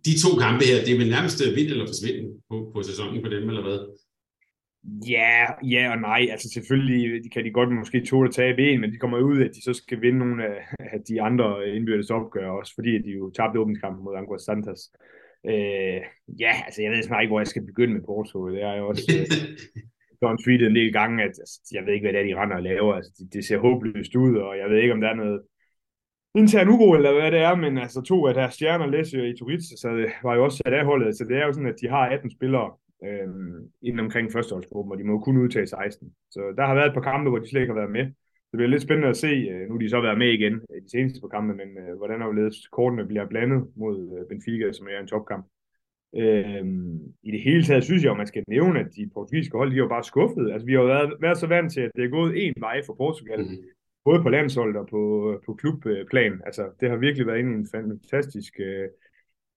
de to kampe her, det er vel nærmest vind eller forsvinden på, på sæsonen for dem, eller hvad? Ja, ja og nej. Altså selvfølgelig kan de godt måske to at tabe en, men de kommer ud, at de så skal vinde nogle af, af de andre indbyrdes opgør også, fordi de jo tabte åbningskampen mod Anguas Santos. Øh, ja, altså jeg ved snart ikke, hvor jeg skal begynde med Porto. Det er jo også øh, en tweetet en del gange, at altså, jeg ved ikke, hvad det er, de render og laver. Altså, det, det ser håbløst ud, og jeg ved ikke, om der er noget intern uro, eller hvad det er, men altså to af deres stjerner, Læsø i Turitz, så det var jo også sat af holdet, så det er jo sådan, at de har 18 spillere øh, inden omkring førsteholdsgruppen, og de må kun udtage 16. Så der har været et par kampe, hvor de slet ikke har været med. Det bliver lidt spændende at se, øh, nu de så været med igen øh, de seneste par kampe, men øh, hvordan ledet kortene bliver blandet mod Benfica, som er en topkamp. Øhm, I det hele taget synes jeg, at man skal nævne, at de portugisiske hold, de er jo bare skuffet. Altså, vi har jo været, været så vant til, at det er gået en vej for Portugal, mm. både på landsholdet og på, på klubplan. Altså, det har virkelig været en fantastisk øh,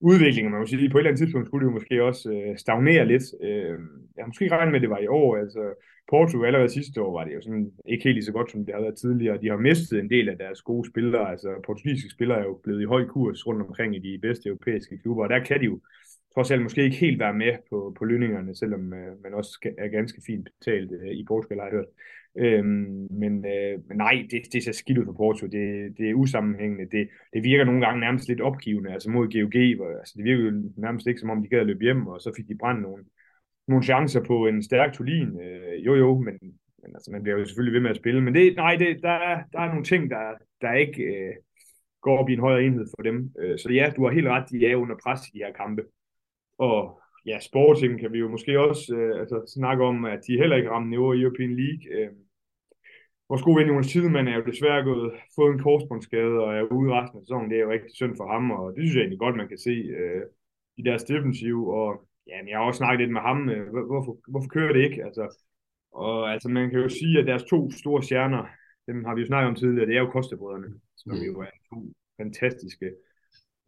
udvikling, man må sige. På et eller andet tidspunkt skulle det jo måske også øh, stagnere lidt. Øh, jeg har måske regnet med, at det var i år. Altså, Porto allerede sidste år var det jo sådan ikke helt lige så godt, som det har været tidligere. De har mistet en del af deres gode spillere. Altså, portugisiske spillere er jo blevet i høj kurs rundt omkring i de bedste europæiske klubber, og der kan de jo trods alt måske ikke helt være med på, på lønningerne, selvom øh, man også er ganske fint betalt øh, i Portugal, har jeg hørt. Øhm, men, øh, men nej, det, det ser skidt ud for Porto. Det, det er usammenhængende. Det, det virker nogle gange nærmest lidt opgivende, altså mod GOG. Hvor, altså, det virker jo nærmest ikke, som om de gad at løbe hjem, og så fik de brændt nogle, nogle chancer på en stærk Tolin. Øh, jo, jo, men, men altså, man bliver jo selvfølgelig ved med at spille. Men det, nej, det, der, er, der er nogle ting, der, der ikke øh, går op i en højere enhed for dem. Øh, så ja, du har helt ret, de er under pres i de her kampe. Og ja, Sporting kan vi jo måske også øh, altså, snakke om, at de heller ikke rammer niveau i European League. Øh, vores gode ven Jonas Tidemann er jo desværre gået, fået en korsbåndsskade og er ude resten af sæsonen. Det er jo rigtig synd for ham, og det synes jeg egentlig godt, man kan se øh, i deres defensiv. Og ja, jeg har også snakket lidt med ham. Øh, hvorfor, hvorfor kører det ikke? Altså, og altså, man kan jo sige, at deres to store stjerner, dem har vi jo snakket om tidligere, det er jo Kostebrødrene, som jo er to fantastiske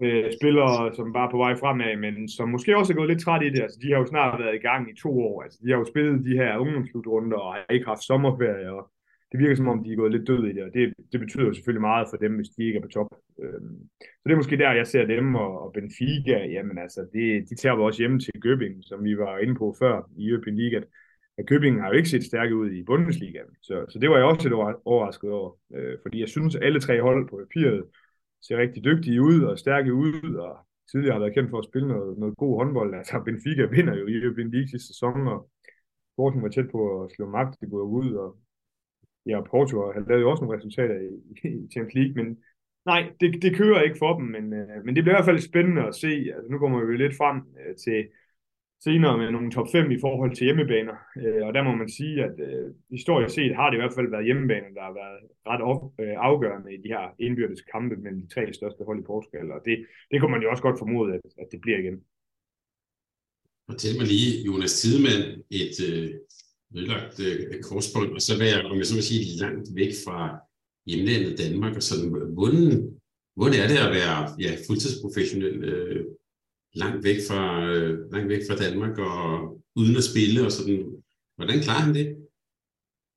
øh, spillere, som bare er på vej fremad, men som måske også er gået lidt træt i det. Altså, de har jo snart været i gang i to år. Altså, de har jo spillet de her ungdomsslutrunder og har ikke haft sommerferie, og det virker som om, de er gået lidt døde i det, og det, det betyder jo selvfølgelig meget for dem, hvis de ikke er på top. Øhm, så det er måske der, jeg ser dem, og, og Benfica, jamen altså, det, de tager også hjemme til Købing, som vi var inde på før i European League, at, at Købing har jo ikke set stærke ud i Bundesligaen, så, så det var jeg også lidt overrasket over, øh, fordi jeg synes, alle tre hold på papiret ser rigtig dygtige ud og stærke ud, og tidligere har været kendt for at spille noget, noget god håndbold. Altså Benfica vinder jo i European League sidste sæson, og Sporting var tæt på at slå magt, det går ud, og ja, Porto har lavet jo også nogle resultater i, i Champions League, men Nej, det, det kører ikke for dem, men, øh, men det bliver i hvert fald spændende at se. Altså, nu kommer vi jo lidt frem øh, til senere med nogle top 5 i forhold til hjemmebaner. Øh, og der må man sige, at øh, historisk set har det i hvert fald været hjemmebaner, der har været ret op, øh, afgørende i de her indbyrdes kampe mellem de tre største hold i Portugal. Og det, det kunne man jo også godt formode, at, at det bliver igen. Fortæl mig lige, Jonas Tidemand, et øh, nedlagt øh, korsbånd, og så være, om jeg så må sige, langt væk fra hjemlandet Danmark, og sådan, hvordan, hvordan er det at være ja, fuldtidsprofessionel øh, langt væk fra, øh, langt væk fra Danmark og uden at spille og sådan. Hvordan klarer han det?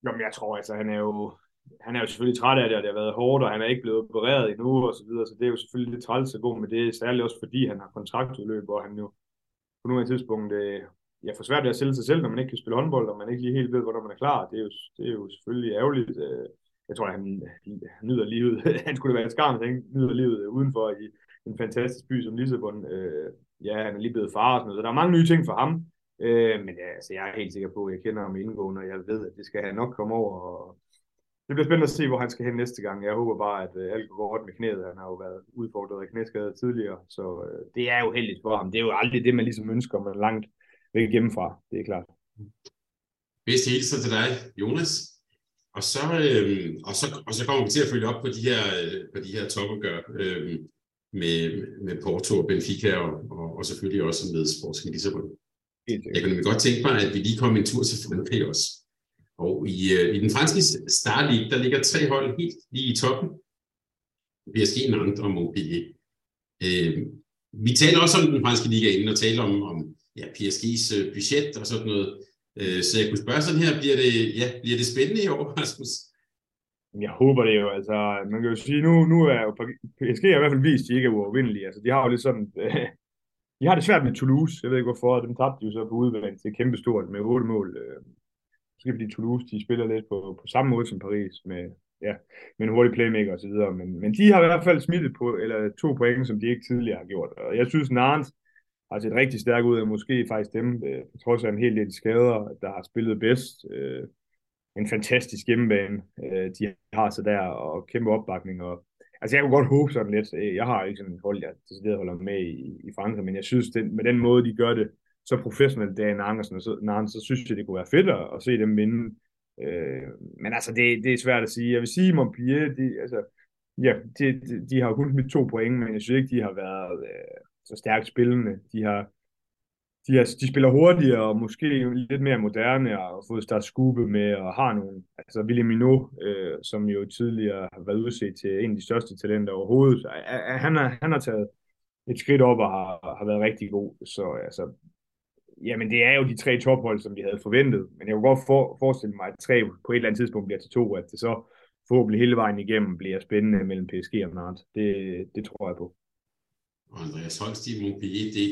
Jamen, jeg tror altså, han er jo, han er jo selvfølgelig træt af det, og det har været hårdt, og han er ikke blevet opereret endnu, og så videre, så det er jo selvfølgelig lidt træls at gå med det, særligt også fordi han har kontraktudløb, og han jo på nuværende tidspunkt øh, ja, for svært ved at sælge sig selv, når man ikke kan spille håndbold, og man ikke lige helt ved, hvornår man er klar. Det er jo, det er jo selvfølgelig ærgerligt. Øh, jeg tror, han, han nyder livet. han skulle da være en skam, han nyder livet udenfor i en fantastisk by som Lissabon. Øh, ja, han er lige blevet far og sådan noget. Så der er mange nye ting for ham. Øh, men ja, altså, jeg er helt sikker på, at jeg kender ham indgående, og jeg ved, at det skal han nok komme over. Og det bliver spændende at se, hvor han skal hen næste gang. Jeg håber bare, at øh, alt går godt med knæet. Han har jo været udfordret af knæskade tidligere, så øh, det er jo heldigt for ham. Det er jo aldrig det, man ligesom ønsker, man langt væk hjemmefra. Det er klart. Bedste hilser til dig, Jonas. Og så, øh, og, så, og så kommer vi til at følge op på de her, øh, på de her topopgør. Øh, med, med Porto og Benfica og, og, og selvfølgelig også med Sporting Lissabon. Jeg kunne godt tænke mig, at vi lige kommer en tur til Frankrig også. Og i, øh, i den franske Star League, der ligger tre hold helt lige i toppen. PSG, Nantes og Montpellier. Øh, vi taler også om den franske liga inden og taler om, om ja, PSG's øh, budget og sådan noget. Øh, så jeg kunne spørge sådan her, bliver det, ja, bliver det spændende i år, Rasmus? Jeg håber det jo. Altså, man kan jo sige, nu, nu er jo PSG har i hvert fald vist, at de ikke er uovervindelige. Altså, de har jo lidt sådan... Øh, de har det svært med Toulouse. Jeg ved ikke hvorfor. Dem tabte de jo så på udvalg til kæmpestort med otte mål. Øh, måske fordi Toulouse, de spiller lidt på, på samme måde som Paris med, ja, med en hurtig playmaker og så videre. Men, men de har i hvert fald smittet på, eller to point, som de ikke tidligere har gjort. Og jeg synes, Nantes har set rigtig stærk ud, og måske faktisk dem, øh, på trods af en hel del skader, der har spillet bedst. Øh, en fantastisk hjemmebane, øh, de har så der, og kæmpe opbakning. Og, altså jeg kunne godt håbe sådan lidt, øh, jeg har ikke sådan et hold, jeg decideret holder med i, i Frankrig, men jeg synes, den, med den måde, de gør det så professionelt, Dan Andersen og så, Nantes, så synes jeg, det kunne være fedt at, at se dem vinde. Øh, men altså, det, det er svært at sige. Jeg vil sige, Montpellier, de, altså, ja, de, de, de har kun mit to point, men jeg synes ikke, de har været øh, så stærkt spillende. De har, de, er, de spiller hurtigere og måske lidt mere moderne og har fået start skube med og har nogle, altså William Minot, øh, som jo tidligere har været udset til en af de største talenter overhovedet, så, øh, øh han, har, han har taget et skridt op og har, har været rigtig god, så altså, jamen det er jo de tre tophold, som vi havde forventet, men jeg kunne godt for, forestille mig, at tre på et eller andet tidspunkt bliver til to, at det så forhåbentlig hele vejen igennem bliver spændende mellem PSG og Nantes. Det, det tror jeg på. Og Andreas Holst i Montpellier, det,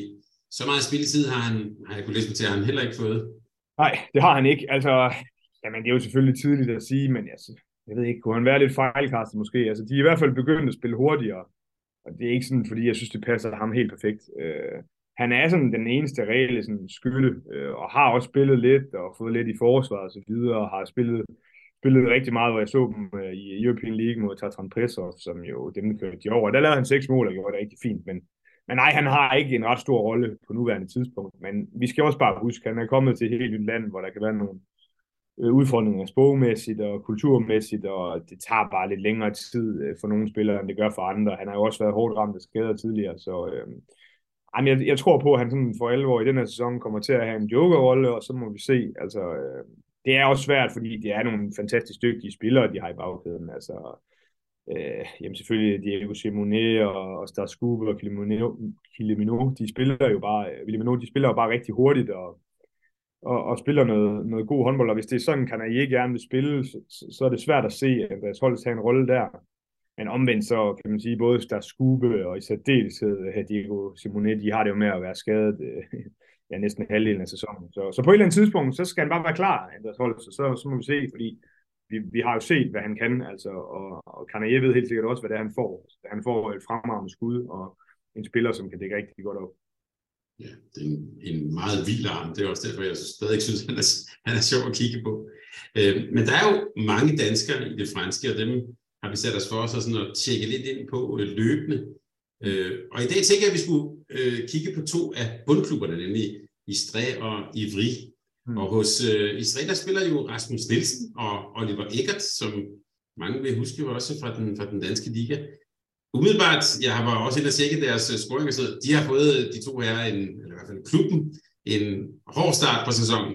så meget spilletid har han, har jeg kunne læse til, at han heller ikke fået. Nej, det har han ikke. Altså, jamen, det er jo selvfølgelig tidligt at sige, men altså, jeg ved ikke, kunne han være lidt fejlkastet måske? Altså, de er i hvert fald begyndt at spille hurtigere, og det er ikke sådan, fordi jeg synes, det passer ham helt perfekt. Øh, han er sådan den eneste reelle sådan, skylde, øh, og har også spillet lidt, og fået lidt i forsvar og så videre, og har spillet, spillet rigtig meget, hvor jeg så dem øh, i European League mod Tatran Presov, som jo dem kørte de over. Der lavede han seks mål og gjorde det rigtig fint, men men nej, han har ikke en ret stor rolle på nuværende tidspunkt. Men vi skal også bare huske, at han er kommet til et helt nyt land, hvor der kan være nogle øh, udfordringer sprogmæssigt og kulturmæssigt, og det tager bare lidt længere tid øh, for nogle spillere, end det gør for andre. Han har jo også været hårdt ramt af skader tidligere, så øh, jeg, jeg tror på, at han sådan for alvor i den her sæson kommer til at have en jokerrolle, og så må vi se. Altså, øh, det er også svært, fordi det er nogle fantastisk dygtige spillere, de har i bagkæden. Altså, øh, jamen selvfølgelig Diego Simone og, og Starskube og Kilimino, de spiller jo bare, øh, Kilimino, de spiller jo bare rigtig hurtigt og, og, og spiller noget, noget god håndbold, og hvis det er sådan, kan I ikke gerne vil spille, så, så er det svært at se, at deres hold tager en rolle der. Men omvendt så kan man sige, både Starskube og i særdeleshed øh, Diego Simone, de har det jo med at være skadet øh, ja, næsten halvdelen af sæsonen. Så, så på et eller andet tidspunkt, så skal han bare være klar, øh, deres hold, så, så, så må vi se, fordi vi, vi har jo set, hvad han kan, altså, og, og Kanaje ved helt sikkert også, hvad det er, han får. Han får et fremragende skud, og en spiller, som kan dække rigtig godt op. Ja, det er en, en meget vild arm. Det er også derfor, jeg stadig synes, han er, han er sjov at kigge på. Øh, men der er jo mange danskere i det franske, og dem har vi sat os for os sådan at tjekke lidt ind på øh, løbende. Øh, og i dag tænker jeg, at vi skulle øh, kigge på to af bundklubberne, nemlig Istre og Ivry. Mm. Og hos øh, Istre, der spiller jo Rasmus Nielsen og Oliver Eggert, som mange vil huske jo også fra den, fra den danske liga. Umiddelbart, jeg var også inde og tjekke deres øh, scoring, så de har fået, de to her, en, eller i hvert fald klubben, en hård start på sæsonen.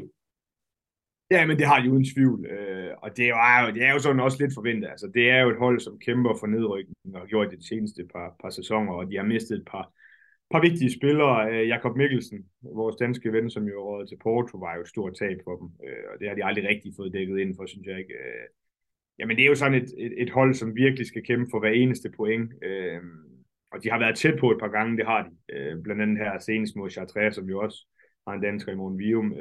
Ja, men det har de uden tvivl. Øh, og det er, jo, det er jo sådan også lidt forventet. Altså, det er jo et hold, som kæmper for nedrykning og har gjort det de seneste par, par sæsoner, og de har mistet et par, par vigtige spillere. Jakob Mikkelsen, vores danske ven, som jo råd til Porto, var jo et stort tab for dem. Øh, og det har de aldrig rigtig fået dækket ind for, synes jeg ikke. Øh, jamen, det er jo sådan et, et, et hold, som virkelig skal kæmpe for hver eneste point. Øh, og de har været tæt på et par gange, det har de. Blandt andet her senest mod Chartres, som jo også har en dansker i morgen Vium.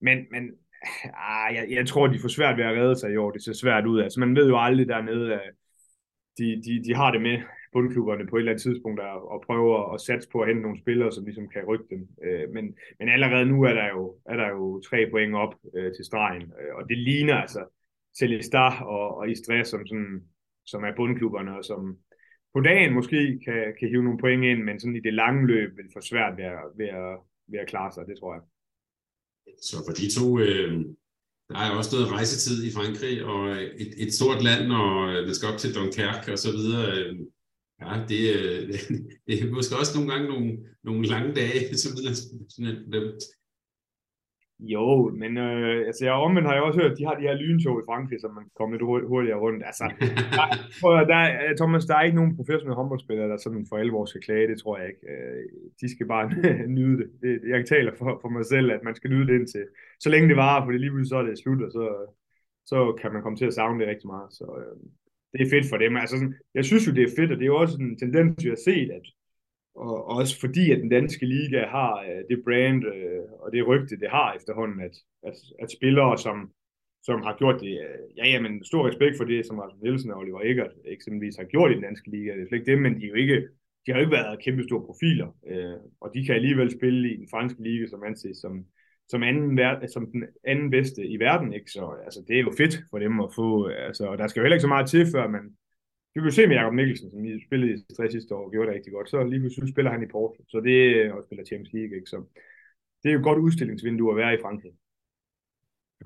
Men, men ah, jeg, jeg tror, de får svært ved at redde sig i år. Det ser svært ud. Altså, man ved jo aldrig dernede, at de, de, de har det med bundklubberne på et eller andet tidspunkt at, og prøve at satse på at hente nogle spillere, som ligesom kan rykke dem. Øh, men, men allerede nu er der jo, er der jo tre point op øh, til stregen, øh, og det ligner altså Celestar og, og Istres, som, sådan, som er bundklubberne, og som på dagen måske kan, kan hive nogle point ind, men sådan i det lange løb vil få svært ved at, ved at, ved at klare sig, det tror jeg. Så for de to, øh, der er også noget rejsetid i Frankrig, og et, et stort land, og øh, det skal op til Dunkerque og så videre. Øh, ja, det, det, det er måske også nogle gange nogle, nogle lange dage, som dem. Jo, men øh, altså, jeg omvendt har jeg også hørt, at de har de her lyntog i Frankrig, som man kommer lidt hurtigere rundt. Altså, der, der, Thomas, der er ikke nogen professionelle håndboldspillere, der sådan for alvor skal klage, det tror jeg ikke. Øh, de skal bare nyde det. det. Jeg taler for, for mig selv, at man skal nyde det indtil, så længe det varer, for lige så er det slut, og så, så kan man komme til at savne det rigtig meget. Så øh, det er fedt for dem. Altså, sådan, jeg synes jo, det er fedt, og det er jo også en tendens, vi har set, at og også fordi, at den danske liga har øh, det brand øh, og det rygte, det har efterhånden, at, at, at spillere, som, som har gjort det, øh, ja, jamen, stor respekt for det, som Rasmus Nielsen og Oliver Eggert eksempelvis har gjort i den danske liga, det er slet ikke det, men de er jo ikke, de har jo ikke været kæmpe store profiler, øh, og de kan alligevel spille i den franske liga, som anses som, som, anden, som den anden bedste i verden, ikke? så altså, det er jo fedt for dem at få, altså, og der skal jo heller ikke så meget til, før man, du kan se med Jacob Mikkelsen, som I spillede i 60 sidste år og gjorde det rigtig godt, så lige pludselig spiller han i Porto, så det og spiller Champions League, ikke? Så det er jo et godt udstillingsvindue at være i Frankrig.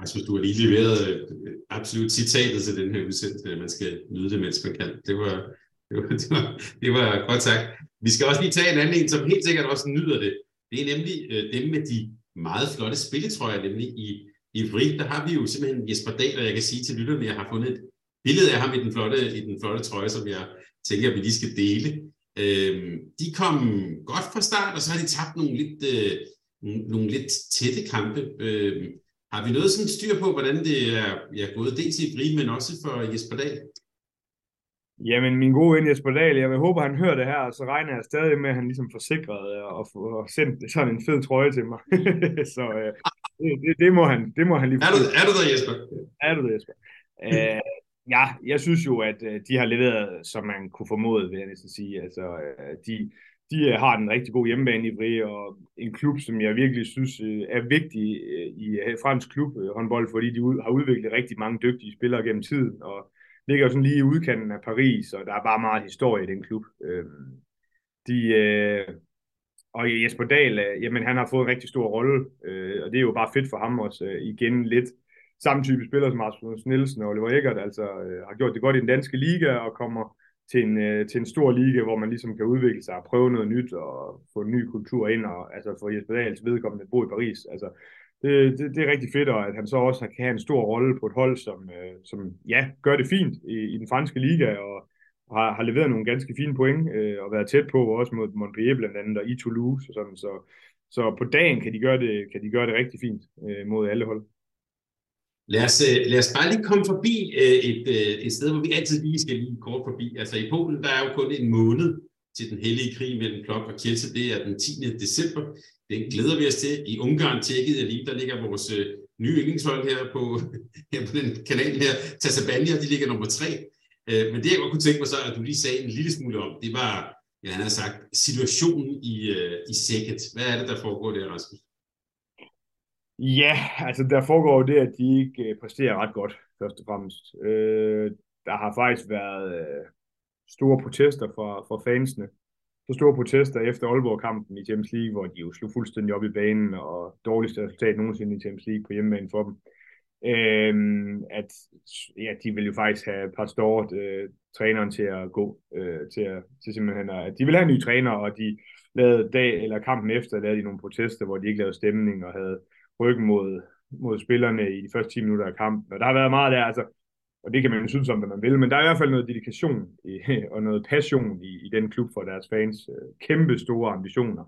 Jeg synes, du har lige leveret øh, absolut citatet til den her udsendelse, at man skal nyde det, mens man kan. Det var, det var, det var, det var godt sagt. Vi skal også lige tage en anden en, som helt sikkert også nyder det. Det er nemlig øh, dem med de meget flotte spilletrøjer, nemlig i, i Vrig. Der har vi jo simpelthen Jesper Dahl, og jeg kan sige til lytterne, at jeg har fundet et billede af ham i den flotte, i den flotte trøje, som jeg tænker, at vi lige skal dele. Øhm, de kom godt fra start, og så har de tabt nogle lidt, øh, nogle lidt tætte kampe. Øhm, har vi noget sådan styr på, hvordan det er, er gået dels i Vrig, men også for Jesper Dahl? Jamen, min gode ven Jesper Dahl, jeg vil håbe, at han hører det her, og så regner jeg stadig med, at han ligesom forsikret og, og sendt sådan en fed trøje til mig. så øh, det, det, må han, det må han lige... Er du, er du der, Jesper? Er du der, Jesper? Øh, Ja, jeg synes jo, at øh, de har leveret, som man kunne formode, vil jeg næsten sige. Altså, øh, de, de øh, har den rigtig god hjemmebane i Brie, og en klub, som jeg virkelig synes er vigtig i fransk klub håndbold, fordi de har udviklet rigtig mange dygtige spillere gennem tiden, og ligger sådan lige i udkanten af Paris, og der er bare meget historie i den klub. Øhm, øh, de, og Jesper Dahl, øh, jamen han har fået en rigtig stor rolle, øh, og det er jo bare fedt for ham også øh, igen lidt samme type spillere som Rasmus Nielsen og Oliver Eggert, altså øh, har gjort det godt i den danske liga og kommer til en, øh, til en stor liga, hvor man ligesom kan udvikle sig og prøve noget nyt og få en ny kultur ind, og altså for Jesper Dahls vedkommende bo i Paris. Altså, det, det, det er rigtig fedt, og at han så også kan have en stor rolle på et hold, som, øh, som ja, gør det fint i, i den franske liga, og har, har leveret nogle ganske fine point, øh, og været tæt på, også mod Montpellier blandt andet, og i Toulouse og sådan, så, så på dagen kan de gøre det, kan de gøre det rigtig fint øh, mod alle hold. Lad os, øh, lad os bare lige komme forbi øh, et, øh, et sted, hvor vi altid lige skal lige kort forbi. Altså i Polen, der er jo kun en måned til den hellige krig mellem Klopp og Kielce. Det er den 10. december det glæder vi os til. I Ungarn Tjekkiet jeg lige, der ligger vores øh, nye yndlingshold her på, her på den kanal her. Tassabania, de ligger nummer tre. Øh, men det jeg godt kunne tænke mig så, at du lige sagde en lille smule om, det var, ja, han har sagt, situationen i, øh, i sækket. Hvad er det, der foregår der, Rasmus? Ja, altså der foregår det, at de ikke øh, præsterer ret godt, først og fremmest. Øh, der har faktisk været øh, store protester fra, fra fansene. Så store protester efter Aalborg-kampen i Champions League, hvor de jo slog fuldstændig op i banen, og dårligste resultat nogensinde i Champions League på hjemmebane for dem. Øhm, at ja, de vil jo faktisk have Pastor, øh, træneren, til at gå, øh, til, at, til simpelthen at, de vil have en ny træner, og de lavede dag eller kampen efter, lavede de nogle protester, hvor de ikke lavede stemning og havde ryggen mod, mod spillerne i de første 10 minutter af kampen. Og der har været meget der, altså, og det kan man jo synes om, hvad man vil, men der er i hvert fald noget dedikation i, og noget passion i, i den klub for deres fans. Øh, kæmpe store ambitioner.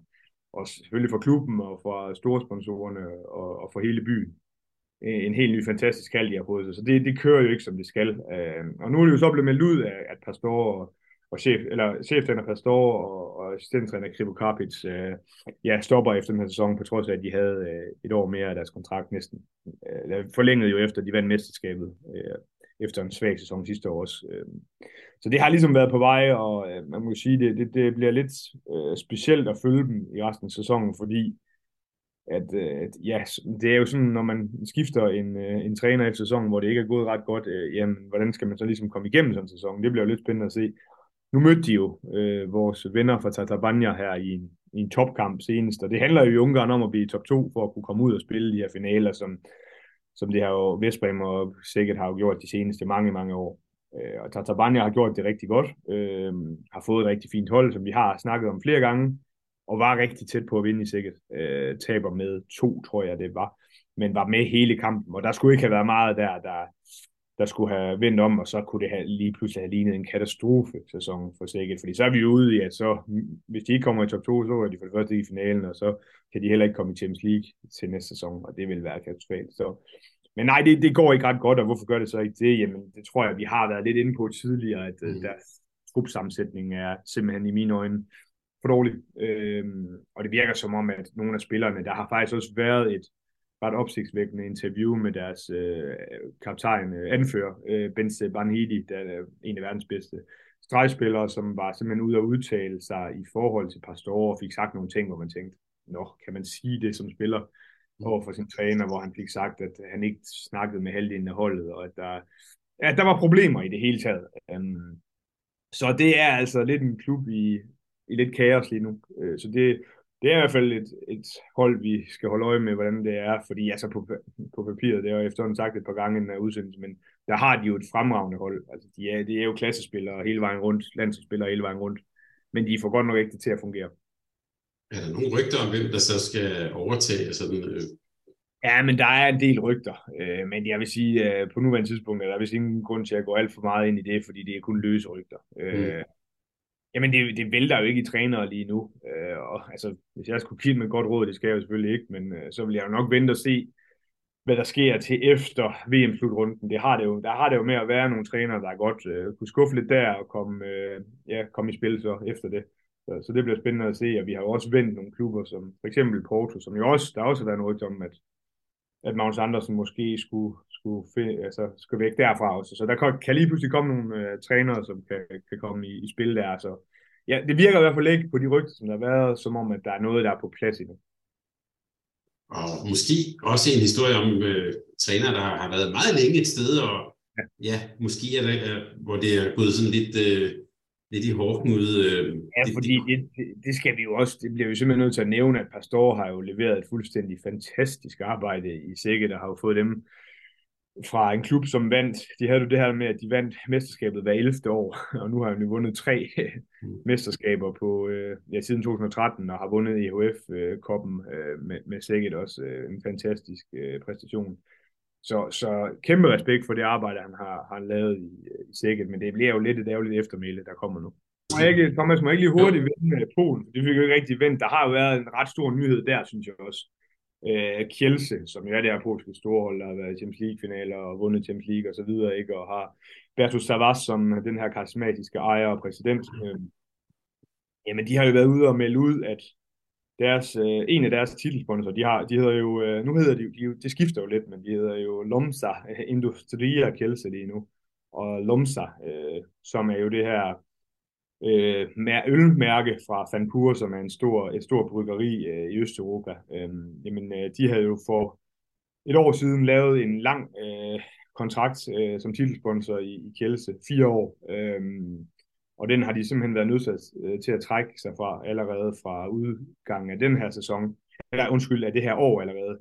Og selvfølgelig for klubben og for store sponsorerne og, og for hele byen en helt ny fantastisk hal, de har fået sig. Så det, det kører jo ikke, som det skal. Øh, og nu er det jo så blevet meldt ud af, at Pastor og, og chef, eller cheftræner Pastor og, og assistenttræner Krivo Karpic øh, ja, stopper efter den her sæson, på trods af, at de havde øh, et år mere af deres kontrakt næsten. Øh, forlænget jo efter, de vandt mesterskabet øh, efter en svag sæson sidste år også. Øh. Så det har ligesom været på vej, og øh, man må sige, det, det, det bliver lidt øh, specielt at følge dem i resten af sæsonen, fordi at, øh, at ja, det er jo sådan, når man skifter en, øh, en træner efter sæsonen, hvor det ikke er gået ret godt, øh, jamen, hvordan skal man så ligesom komme igennem sådan en sæson? Det bliver jo lidt spændende at se. Nu mødte de jo øh, vores venner fra Tatabanya her i en, i en topkamp senest, og det handler jo i Ungarn om at blive top 2 for at kunne komme ud og spille de her finaler, som, som de har jo Vestbrem og sikkert har jo gjort de seneste mange, mange år. Øh, og Tatabania har gjort det rigtig godt, øh, har fået et rigtig fint hold, som vi har snakket om flere gange, og var rigtig tæt på at vinde i sikkert. Øh, taber med to, tror jeg det var, men var med hele kampen, og der skulle ikke have været meget der, der, der skulle have vendt om, og så kunne det have, lige pludselig have lignet en katastrofe-sæson for sikkert, fordi så er vi ude i, at så, hvis de ikke kommer i top 2, så er de for det første i finalen, og så kan de heller ikke komme i Champions League til næste sæson, og det vil være katastrofalt. Så, men nej, det, det går ikke ret godt, og hvorfor gør det så ikke det? Jamen, det tror jeg, vi har været lidt inde på tidligere, at mm. deres gruppesammensætning er simpelthen i mine øjne for dårligt. Øhm, og det virker som om, at nogle af spillerne, der har faktisk også været et ret opsigtsvækkende interview med deres øh, kaptajn, øh, anfører, øh, Benze Banhidi, der er en af verdens bedste stregspillere, som var simpelthen ude at udtale sig i forhold til Pastor og fik sagt nogle ting, hvor man tænkte, nå, kan man sige det som spiller over for sin træner, hvor han fik sagt, at han ikke snakkede med halvdelen af holdet, og at der, at der var problemer i det hele taget. Um, så det er altså lidt en klub i, i lidt kaos lige nu. Øh, så det, det er i hvert fald et, et hold, vi skal holde øje med, hvordan det er, fordi altså på, på papiret, det har jeg efterhånden sagt et par gange i den her udsendelse, men der har de jo et fremragende hold. Altså, de er, de er jo klassespillere hele vejen rundt, landsholdsspillere hele vejen rundt, men de får godt nok ikke det til at fungere. Er der nogle rygter om, hvem der så skal overtage sådan øh... Ja, men der er en del rygter, øh, men jeg vil sige, øh, på nuværende tidspunkt er der vist ingen grund til at gå alt for meget ind i det, fordi det er kun løse rygter. Øh, mm. Jamen, det, det vælter jo ikke i trænere lige nu. Øh, og, altså, hvis jeg skulle give med et godt råd, det skal jeg jo selvfølgelig ikke, men øh, så vil jeg jo nok vente og se, hvad der sker til efter VM-slutrunden. Det har det jo, der har det jo med at være nogle trænere, der er godt øh, kunne skuffe lidt der og komme, øh, ja, komme i spil så efter det. Så, så det bliver spændende at se, og vi har jo også vendt nogle klubber, som for eksempel Porto, som jo også, der har også været noget om, at, at Magnus Andersen måske skulle, skulle, finde, altså, skulle væk derfra også. Så der kan, kan lige pludselig komme nogle uh, trænere, som kan, kan komme i, i spil der. Så ja, det virker i hvert fald ikke på de rygter, som der har været, som om, at der er noget, der er på plads endnu. Og måske også en historie om uh, træner, der har været meget længe et sted, og ja, ja måske er det, uh, hvor det er gået sådan lidt, uh, lidt i hårdknude. Uh, ja, fordi det, det, det, skal vi jo også, det bliver vi simpelthen nødt til at nævne, at Pastor har jo leveret et fuldstændig fantastisk arbejde i Sække, der har jo fået dem fra en klub, som vandt, de havde jo det her med, at de vandt mesterskabet hver 11. år, og nu har de vundet tre mm. mesterskaber på, øh, ja, siden 2013, og har vundet EHF-koppen øh, med, med sikkert også øh, en fantastisk øh, præstation. Så, så kæmpe respekt for det arbejde, han har, har lavet i, i sikkert, men det bliver jo lidt et ærgerligt eftermæle, der kommer nu. Må jeg ikke, Thomas, må jeg ikke lige hurtigt vende Polen? Det fik jo ikke rigtig vendt. Der har jo været en ret stor nyhed der, synes jeg også øh, Kielse, som jo er det her polske storhold, der har været i Champions League-finaler og vundet Champions League osv., ikke? og har Bertus Savas som den her karismatiske ejer og præsident. Øh, jamen, de har jo været ude og melde ud, at deres, øh, en af deres titelsponsorer, de, har, de hedder jo, øh, nu hedder de, de, det skifter jo lidt, men de hedder jo Lomsa Industria Kielse lige nu, og Lomsa, øh, som er jo det her øh, ølmærke fra Fanpur, som er en stor, et stort bryggeri øh, i Østeuropa. Øh, jamen, øh, de havde jo for et år siden lavet en lang øh, kontrakt øh, som titelsponsor i, i Kielse, fire år. øh, og den har de simpelthen været nødt øh, til at trække sig fra allerede fra udgangen af den her sæson. Eller undskyld, af det her år allerede.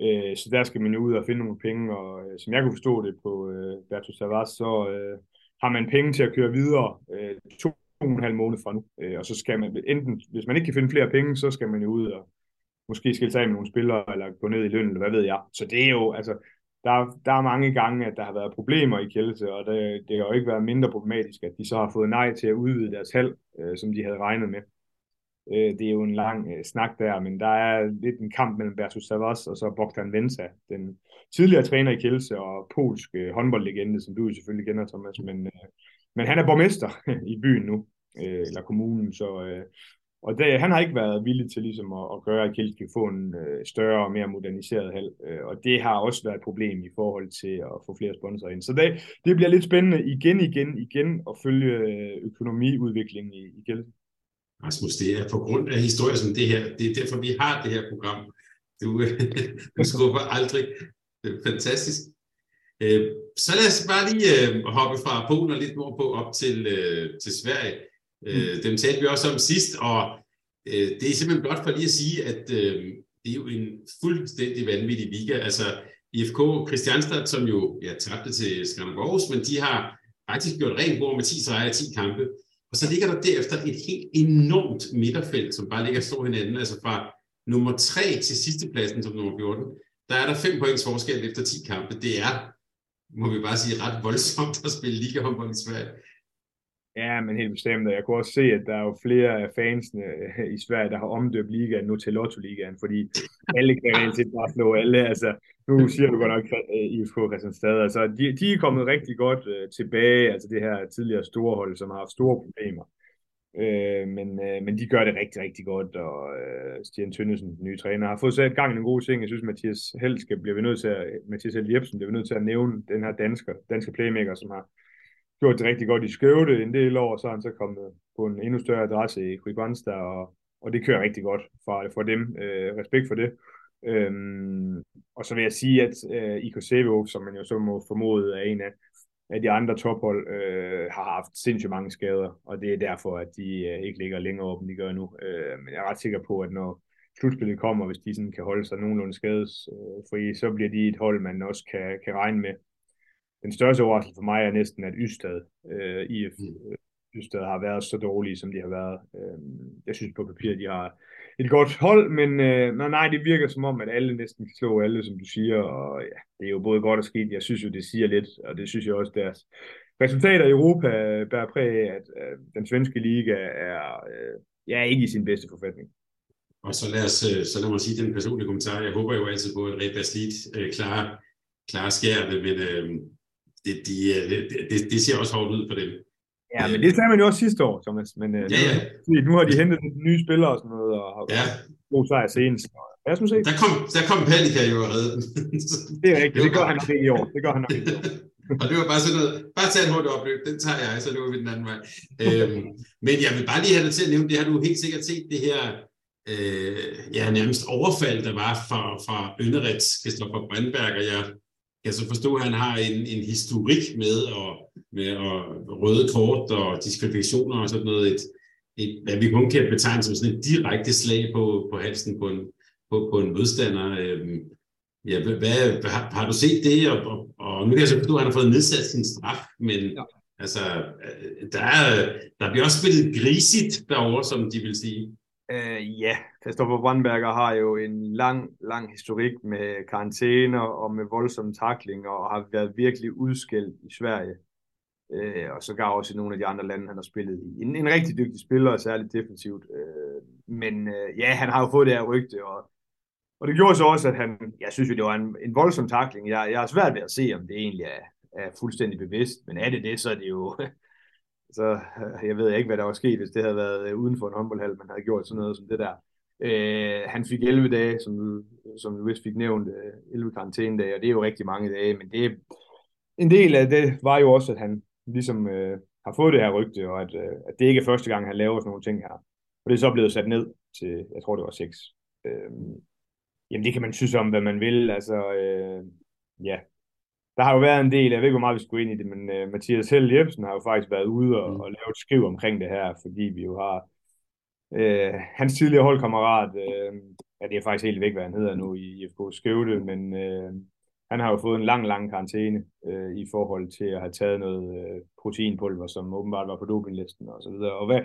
Øh, så der skal man jo ud og finde nogle penge, og øh, som jeg kunne forstå det på øh, Bertus Savas, så øh, har man penge til at køre videre øh, to og en halv måned fra nu. Øh, og så skal man enten, hvis man ikke kan finde flere penge, så skal man jo ud og måske skille sig af med nogle spillere, eller gå ned i løn, eller hvad ved jeg. Så det er jo, altså, der, der er mange gange, at der har været problemer i Kjelse, og det, det har jo ikke været mindre problematisk, at de så har fået nej til at udvide deres hal, øh, som de havde regnet med. Øh, det er jo en lang øh, snak der, men der er lidt en kamp mellem Bertus Savas og så Bogdan Vensa, den tidligere træner i Kjelse og polsk øh, håndboldlegende, som du jo selvfølgelig kender, Thomas, men, øh, men han er borgmester i byen nu, øh, eller kommunen, så øh, og det, han har ikke været villig til ligesom at, at gøre, at Kiel kan få en øh, større og mere moderniseret hal. Øh, og det har også været et problem i forhold til at få flere sponsorer ind. Så det, det bliver lidt spændende igen, igen, igen at følge øh, økonomiudviklingen i, i Kiel. Rasmus, det er på grund af historier som det her. Det er derfor, vi har det her program. Du, du skubber aldrig. Det er fantastisk. Øh, så lad os bare lige øh, hoppe fra Polen og lidt nordpå op til, øh, til Sverige. Øh. Dem talte vi også om sidst, og øh, det er simpelthen blot for lige at sige, at øh, det er jo en fuldstændig vanvittig liga. Altså IFK Christianstad, som jo ja, tabte til Skanderborgs, men de har faktisk gjort rent bord med 10 sejre og 10 kampe. Og så ligger der derefter et helt enormt midterfelt, som bare ligger stå hinanden. Altså fra nummer 3 til sidste pladsen som nummer 14, der er der 5 points forskel efter 10 kampe. Det er, må vi bare sige, ret voldsomt at spille ligahåndbold i Sverige. Ja, men helt bestemt. Jeg kunne også se, at der er jo flere af fansene øh, i Sverige, der har omdøbt ligaen nu til Lotto-ligaen, fordi alle kan rent set bare slå alle. Altså, nu siger du godt nok øh, IFK Christianstad. Altså, de, de er kommet rigtig godt øh, tilbage, altså det her tidligere store hold, som har haft store problemer. øh, men, øh, men de gør det rigtig, rigtig godt, og øh, Stian Tønnesen, den nye træner, har fået sat gang i nogle gode ting. Jeg synes, Mathias Helske bliver vi nødt til at, Mathias Held Jebsen bliver nødt til at nævne den her dansker, danske playmaker, som har gjort det rigtig godt i Skøvde en del år, så er han så kommet på en endnu større adresse i Kristianstad, og, og det kører rigtig godt for, for dem. Øh, respekt for det. Øhm, og så vil jeg sige, at øh, IK Sevo, som man jo så må formode er en af, af de andre tophold, øh, har haft sindssygt mange skader, og det er derfor, at de øh, ikke ligger længere op, end de gør nu. Øh, men jeg er ret sikker på, at når slutspillet kommer, hvis de sådan kan holde sig nogenlunde skadesfri, så bliver de et hold, man også kan, kan regne med den største overraskelse for mig er næsten, at Ystad, øh, IF mm. Ystad har været så dårlige, som de har været. Øh, jeg synes på papir, de har et godt hold, men øh, nej, det virker som om, at alle næsten kan slå alle, som du siger, og ja, det er jo både godt og skidt. Jeg synes jo, det siger lidt, og det synes jeg også, deres resultater i Europa bærer præg af, at øh, den svenske liga er øh, ja, ikke i sin bedste forfatning. Og så lad, os, øh, så lad mig sige den personlige kommentar. Jeg håber jo altid på, at Red Slit øh, klarer, klarer skærene, men øh, det, de, det, det, det ser også hårdt ud for dem. Ja, men det sagde man jo også sidste år, Thomas. Men øh, ja, ja. nu har de hentet nye spillere og sådan noget, og har ja. god sejr senest. Lad os nu se. Der kom, der kom Palika jo og redde den. det er rigtigt, det, det gør han nok ikke i år. Det gør han nok ikke i år. og det var bare sådan noget, bare tage en hurtig opløb, den tager jeg, så løber vi den anden vej. øhm, men jeg vil bare lige have dig til at nævne, det har du helt sikkert set, det her øh, ja, nærmest overfald, der var fra, fra Ønderets Kristoffer Brandberg, og jeg kan så forstå, at han har en, en historik med, og, med og røde kort og diskvalifikationer og sådan noget. Et, et, hvad vi kun kan betegne som sådan et direkte slag på, på halsen på en, på, på en modstander. Øhm, ja, hvad, har, har du set det? Og, og, og nu kan jeg så forstå, at han har fået nedsat sin straf, men ja. altså, der, er, der bliver også spillet grisigt derovre, som de vil sige. Øh, ja, Christoffer Brandberger har jo en lang, lang historik med karantæner og med voldsomme taklinger og har været virkelig udskældt i Sverige. Øh, og så gav også i nogle af de andre lande, han har spillet i. En, en rigtig dygtig spiller, særligt defensivt. Øh, men øh, ja, han har jo fået det her rygte, og, og det gjorde så også, at han, jeg synes jo, det var en, en voldsom takling. Jeg, jeg har svært ved at se, om det egentlig er, er fuldstændig bevidst, men er det det, så er det jo så jeg ved ikke, hvad der var sket, hvis det havde været øh, uden for en håndboldhal, man havde gjort sådan noget som det der. Øh, han fik 11 dage, som som du vist fik nævnt, øh, 11 karantænedage, og det er jo rigtig mange dage, men det, en del af det var jo også, at han ligesom øh, har fået det her rygte, og at, øh, at det ikke er første gang, han laver sådan nogle ting her. Og det er så blevet sat ned til, jeg tror det var 6. Øh, jamen det kan man synes om, hvad man vil, altså, øh, ja der har jo været en del, jeg ved ikke, hvor meget vi skulle ind i det, men uh, Mathias Held Jebsen har jo faktisk været ude og, mm. og lavet et skriv omkring det her, fordi vi jo har uh, hans tidligere holdkammerat, uh, ja, det er faktisk helt væk, hvad han hedder nu i IFK Skøvde, men uh, han har jo fået en lang, lang karantæne uh, i forhold til at have taget noget uh, proteinpulver, som åbenbart var på dopinglisten og så videre. Og hvad,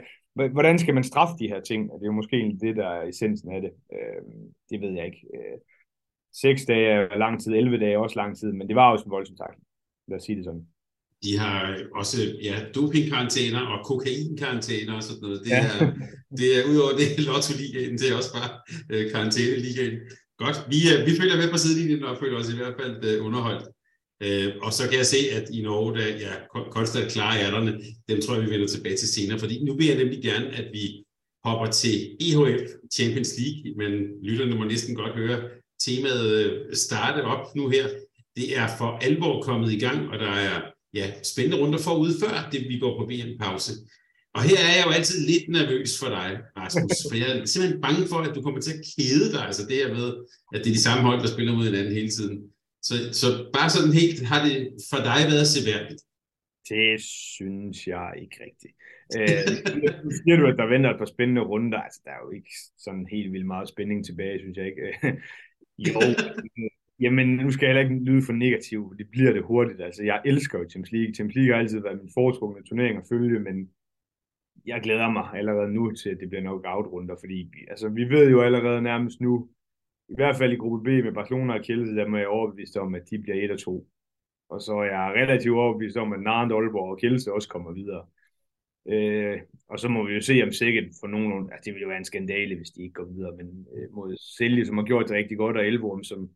hvordan skal man straffe de her ting? Det er jo måske det, der er essensen af det. Uh, det ved jeg ikke. Uh, 6 dage er lang tid, 11 dage er også lang tid, men det var også en voldsom takling. Lad os sige det sådan. De har også ja, dopingkarantæner og kokainkarantæner og sådan noget. Det, ja. er, det er udover det lotto-ligaen, det er også bare øh, karantæne-ligaen. Godt, vi, øh, vi følger med på sidelinjen og føler os i hvert fald øh, underholdt. Øh, og så kan jeg se, at i Norge, der ja, konstant klare ærterne, dem tror jeg, vi vender tilbage til senere, fordi nu vil jeg nemlig gerne, at vi hopper til EHF Champions League, men lytterne må næsten godt høre, temaet øh, starte op nu her. Det er for alvor kommet i gang, og der er ja, spændende runder forud før det, vi går på VM-pause. Og her er jeg jo altid lidt nervøs for dig, Rasmus, for jeg er simpelthen bange for, at du kommer til at kede dig, altså det her med, at det er de samme hold, der spiller mod hinanden hele tiden. Så, så bare sådan helt, har det for dig været seværdigt? Det synes jeg ikke rigtigt. Øh, nu siger du, at der venter et par spændende runder. Altså, der er jo ikke sådan helt vildt meget spænding tilbage, synes jeg ikke. Jo, jamen nu skal jeg heller ikke lyde for negativ, det bliver det hurtigt. Altså, jeg elsker jo Champions League. Champions League har altid været min foretrukne turnering at følge, men jeg glæder mig allerede nu til, at det bliver nok outrunder, fordi altså, vi ved jo allerede nærmest nu, i hvert fald i gruppe B med Barcelona og Kielse, der må jeg overbevist om, at de bliver 1 og 2. Og så er jeg relativt overbevist om, at Narend, Aalborg og Kjelse også kommer videre. Øh, og så må vi jo se, om sikkert for nogen, altså det ville jo være en skandale, hvis de ikke går videre, men øh, mod Silje, som har gjort det rigtig godt, og Elborum, som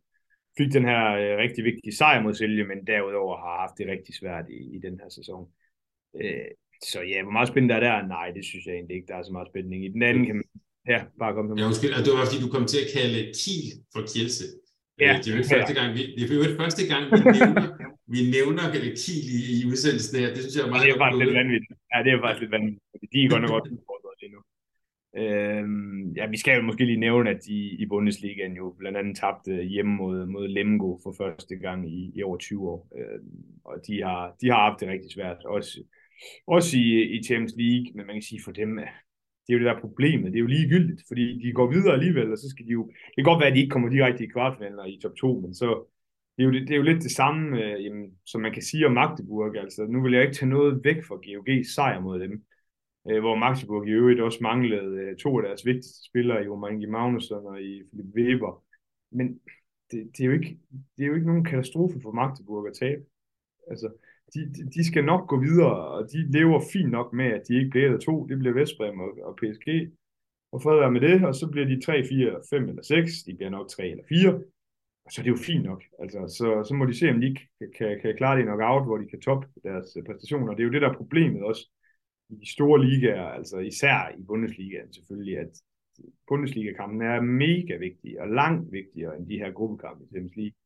fik den her øh, rigtig vigtige sejr mod Silje, men derudover har haft det rigtig svært i, i den her sæson. Øh, så ja, hvor meget spændende er der? Nej, det synes jeg egentlig ikke, der er så meget spænding i. Den anden kan man, ja, bare komme Ja, undskyld, og det var fordi, du kom til at kalde Kiel for Kielse. Ja, det er jo ikke første gang, vi, det er jo første gang, vi nævner, vi nævner Kiel i, i udsendelsen her. Det synes jeg er meget ja, det er faktisk lidt vanvittigt. Ja, det er faktisk lidt vanvittigt. De er godt nok også udfordret lige nu. Øhm, ja, vi skal jo måske lige nævne, at de i Bundesligaen jo blandt andet tabte hjemme mod, mod Lemgo for første gang i, i over 20 år. Øhm, og de har, de har haft det rigtig svært, også, også i, i Champions League, men man kan sige for dem, øh, det er jo det der problemet. Det er jo ligegyldigt, fordi de går videre alligevel, og så skal de jo... Det kan godt være, at de ikke kommer direkte i kvartfinalen i top 2, men så... Det er jo, det er jo lidt det samme, øh, jamen, som man kan sige om Magdeburg. Altså, nu vil jeg ikke tage noget væk fra GOG's sejr mod dem, øh, hvor Magdeburg i øvrigt også manglede øh, to af deres vigtigste spillere, i Omangi Magnusson og i Philip Weber. Men det, det, er jo ikke, det er jo ikke nogen katastrofe for Magdeburg at tabe. Altså, de, de skal nok gå videre, og de lever fint nok med, at de ikke bliver der to. Det bliver Vestbrem og, og PSG. Og fred være med det, og så bliver de 3, 4, 5 eller 6. De bliver nok 3 eller 4. Og så er det jo fint nok. Altså, så, så må de se, om de ikke kan, kan klare det nok out, hvor de kan toppe deres øh, præstationer. Det er jo det, der er problemet også i de store ligaer, altså især i Bundesligaen selvfølgelig, at Bundesliga-kampen er mega vigtig og langt vigtigere end de her gruppekampe i Champions League.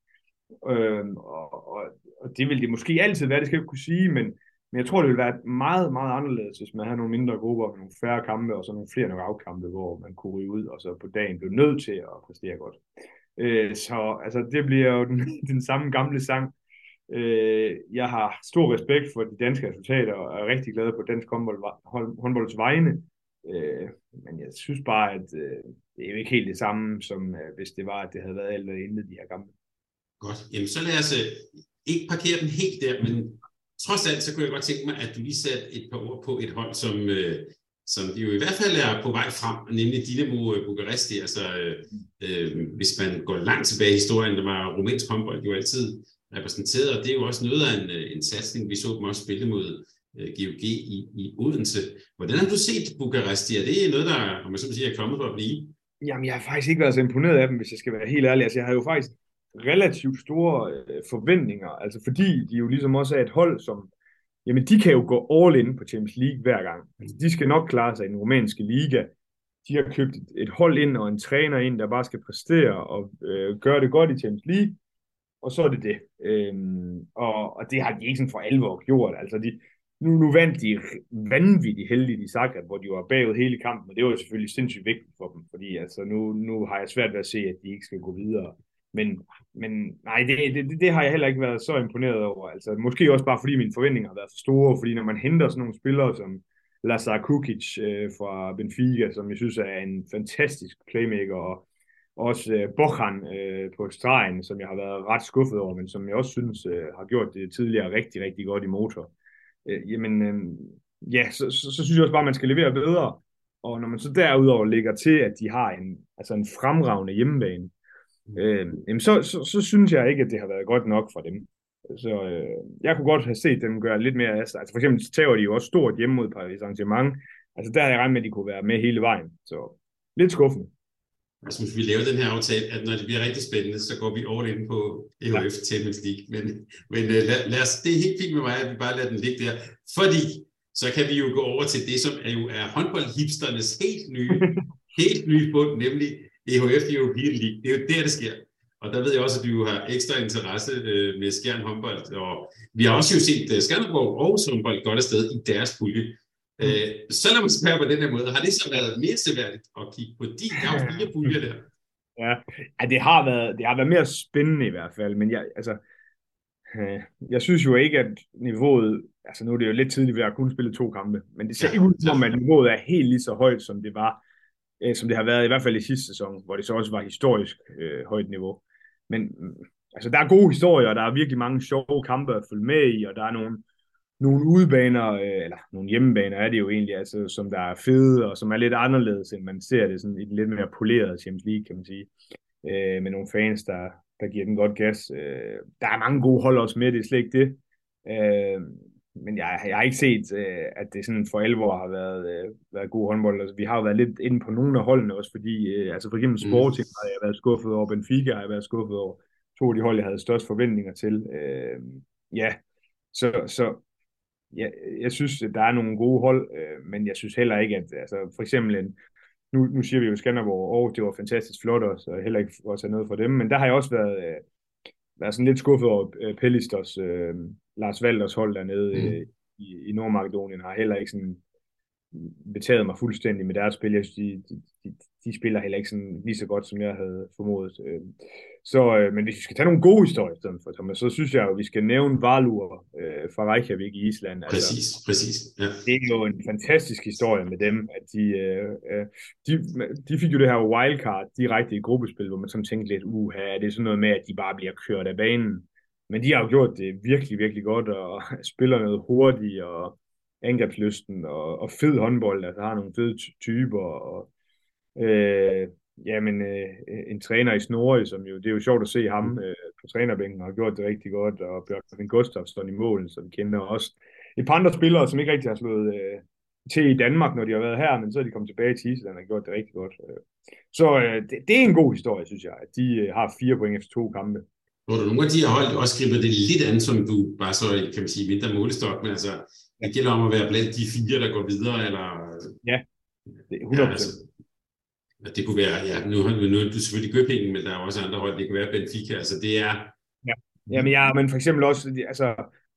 Øhm, og, og, og det vil det måske altid være, det skal jeg ikke kunne sige, men, men jeg tror, det vil være meget, meget anderledes, hvis man havde nogle mindre grupper med nogle færre kampe, og så nogle flere nok afkampe, hvor man kunne ryge ud, og så på dagen blev nødt til at præstere godt. Øh, så altså, det bliver jo den, den samme gamle sang. Øh, jeg har stor respekt for de danske resultater, og er rigtig glad på dansk håndbold, håndbolds vegne. Øh, men jeg synes bare, at øh, det er jo ikke helt det samme, som øh, hvis det var, at det havde været alt inden de her kampe. Godt. Jamen, så lad os øh, ikke parkere den helt der, men trods alt, så kunne jeg godt tænke mig, at du lige satte et par ord på et hold, som, øh, som jo i hvert fald er på vej frem, nemlig Dinamo øh, Bukaresti. Altså, øh, øh, hvis man går langt tilbage i historien, der var rumænsk håndbold jo altid repræsenteret, og det er jo også noget af en, øh, en satsning. Vi så dem også spille mod øh, GOG i, i Odense. Hvordan har du set Bukaresti? Er det noget, der, om man så sige, er kommet for at blive? Jamen, jeg har faktisk ikke været så imponeret af dem, hvis jeg skal være helt ærlig. Altså, jeg har jo faktisk relativt store øh, forventninger, altså fordi de jo ligesom også er et hold, som, jamen de kan jo gå all in på Champions League hver gang. Altså, de skal nok klare sig i den rumænske liga. De har købt et, et hold ind og en træner ind, der bare skal præstere og øh, gøre det godt i Champions League, og så er det det. Øhm, og, og det har de ikke sådan for alvor gjort. Altså de, nu, nu vandt de vanvittigt heldigt i Zagreb, hvor de var bagud hele kampen, og det var jo selvfølgelig sindssygt vigtigt for dem, fordi altså nu, nu har jeg svært ved at se, at de ikke skal gå videre men, men nej, det, det, det har jeg heller ikke været så imponeret over. Altså, måske også bare fordi mine forventninger har været for store, fordi når man henter sådan nogle spillere som Lazar Kukic øh, fra Benfica, som jeg synes er en fantastisk playmaker, og også øh, Bochan øh, på stregen, som jeg har været ret skuffet over, men som jeg også synes øh, har gjort det tidligere rigtig, rigtig godt i motor. Øh, jamen, øh, ja, så, så, så synes jeg også bare, at man skal levere bedre. Og når man så derudover lægger til, at de har en, altså en fremragende hjemmebane, øh, jamen så, så, så synes jeg ikke, at det har været godt nok for dem. Så øh, jeg kunne godt have set dem gøre lidt mere af Altså for eksempel tager de jo også stort hjemme mod Paris Saint-Germain. Altså der har jeg regnet med, at de kunne være med hele vejen. Så lidt skuffende. Altså hvis vi laver den her aftale, at når det bliver rigtig spændende, så går vi all in på EHF ja. Champions League. Men, men uh, lad, lad os, det er helt fint med mig, at vi bare lader den ligge der. Fordi så kan vi jo gå over til det, som er jo er håndboldhipsternes helt nye, helt nye bund, nemlig EHF European League. Det er jo der, det sker. Og der ved jeg også, at du har ekstra interesse øh, med Skjern håndbold. Og vi har også jo set uh, Skanderborg og håndbold godt afsted i deres pulje. Mm. Øh, så lad mig spørge på den her måde. Har det så været mere seværdigt at kigge på de der fire puljer der? Ja, ja det, har været, det har været mere spændende i hvert fald, men jeg, altså, øh, jeg synes jo ikke, at niveauet, altså nu er det jo lidt tidligt, vi har kun spillet to kampe, men det ser ja, ikke ud som, at niveauet er helt lige så højt, som det var, øh, som det har været i hvert fald i sidste sæson, hvor det så også var historisk øh, højt niveau. Men mm, altså, der er gode historier, og der er virkelig mange sjove kampe at følge med i, og der er nogle, nogle udebaner, øh, eller nogle hjemmebaner er det jo egentlig, altså, som der er fede, og som er lidt anderledes, end man ser det sådan i den lidt mere polerede Champions League, kan man sige. Øh, med nogle fans, der, der giver den godt gas. Øh, der er mange gode hold også med, det er slet ikke det. Øh, men jeg, jeg har ikke set, øh, at det sådan for alvor har været, øh, været god håndbold. Altså, vi har jo været lidt inde på nogle af holdene også, fordi øh, altså for eksempel mm. Sporting mm. har jeg været skuffet over, Benfica har jeg været skuffet over, to af de hold, jeg havde størst forventninger til. Øh, ja, så, så ja, jeg synes, at der er nogle gode hold, øh, men jeg synes heller ikke, at altså, for eksempel en, nu, nu siger vi jo Skanderborg, og det var fantastisk flot også, og heller ikke også noget for dem, men der har jeg også været, øh, været sådan lidt skuffet over øh, Pellisters, øh, Lars Valders hold dernede mm. øh, i, i Nordmakedonien, har heller ikke sådan betaget mig fuldstændig med deres spil. Jeg synes, de, de, de, de spiller heller ikke sådan lige så godt, som jeg havde formodet. Øh, så, øh, men hvis vi skal tage nogle gode historier stedet for, Thomas, så synes jeg at vi skal nævne Valur øh, fra Reykjavik i Island. Altså, præcis, præcis. Ja. Det er jo en fantastisk historie med dem, at de, øh, de, de fik jo det her wildcard direkte i gruppespil, hvor man sådan tænkte lidt, uha, er det sådan noget med, at de bare bliver kørt af banen? Men de har jo gjort det virkelig, virkelig godt, og spiller noget hurtigt, og angrebslysten, og, og fed håndbold, altså har nogle fede typer, og øh, Jamen, øh, en træner i Snorri, som jo, det er jo sjovt at se ham mm. øh, på trænerbænken, har gjort det rigtig godt, og Bjørn Gustafsson i målen, som vi kender også. Et par andre spillere, som ikke rigtig har slået øh, til i Danmark, når de har været her, men så er de kommet tilbage til Island og gjort det rigtig godt. Øh. Så øh, det, det er en god historie, synes jeg, at de øh, har fire point efter to kampe. Hvor du nogle af de her hold også griber det lidt an, som du bare så, kan man sige, mindre målestok, men altså, det gælder om at være blandt de fire, der går videre, eller... Ja, det er 100%. Ja, altså, det kunne være, ja, nu, nu, nu er det selvfølgelig Gøbingen, men der er også andre hold, det kunne være Benfica, altså det er... Ja, Jamen, ja men for eksempel også, altså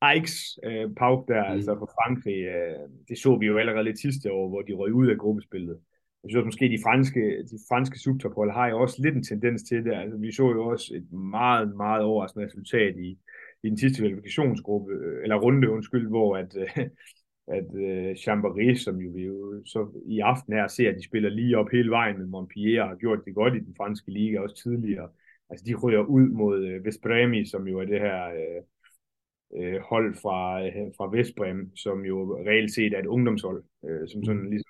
Aix øh, Pauk der, mm. altså fra Frankrig, øh, det så vi jo allerede lidt sidste år, hvor de røg ud af gruppespillet. Jeg synes måske, de franske, de franske subtophold har jo også lidt en tendens til det. Altså, vi så jo også et meget, meget overraskende resultat i, i den sidste kvalifikationsgruppe, øh, eller runde, undskyld, hvor at, øh, at øh, Chambéry, som jo vi jo så i aften her ser, at de spiller lige op hele vejen med Montpellier, har gjort det godt i den franske liga også tidligere. Altså de ryger ud mod Vestbremi, som jo er det her øh, hold fra, fra Vestbrem, som jo reelt set er et ungdomshold, som sådan lige,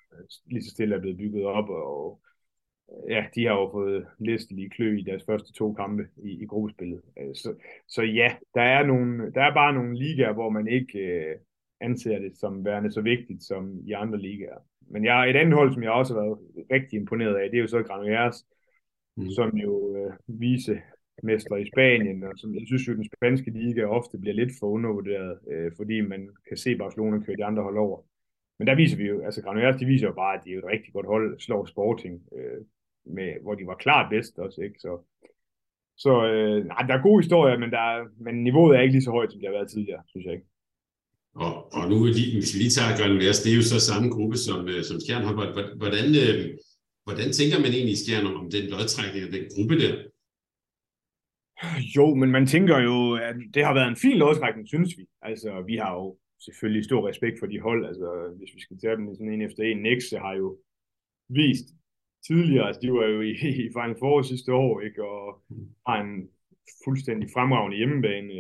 lige så stille er blevet bygget op, og ja, de har jo fået lige klø i deres første to kampe i, i gruppespillet. Øh, så, så ja, der er, nogle, der er bare nogle ligaer, hvor man ikke... Øh, anser det som værende så vigtigt som i andre ligaer. Men jeg et andet hold, som jeg også har været rigtig imponeret af, det er jo så Granollers, mm. som jo øh, vise mester i Spanien, og som jeg synes jo, den spanske liga ofte bliver lidt for undervurderet, øh, fordi man kan se Barcelona køre de andre hold over. Men der viser vi jo, altså Granollers, de viser jo bare, at de er et rigtig godt hold, slår Sporting, øh, med, hvor de var klart bedst også, ikke? Så, så øh, nej, der er gode historier, men, der er, men niveauet er ikke lige så højt, som det har været tidligere, synes jeg ikke. Og, og nu, hvis vi lige tager Værs, det er jo så samme gruppe som, øh, som Skjern har. Hvordan, øh, hvordan tænker man egentlig i Skjern om den lodtrækning af den gruppe der? Jo, men man tænker jo, at det har været en fin lodtrækning, synes vi. Altså, vi har jo selvfølgelig stor respekt for de hold. Altså, hvis vi skal tage dem sådan en efter en, Nexe har jo vist tidligere, altså de var jo i, i Final Four sidste år, ikke, og har en fuldstændig fremragende hjemmebane.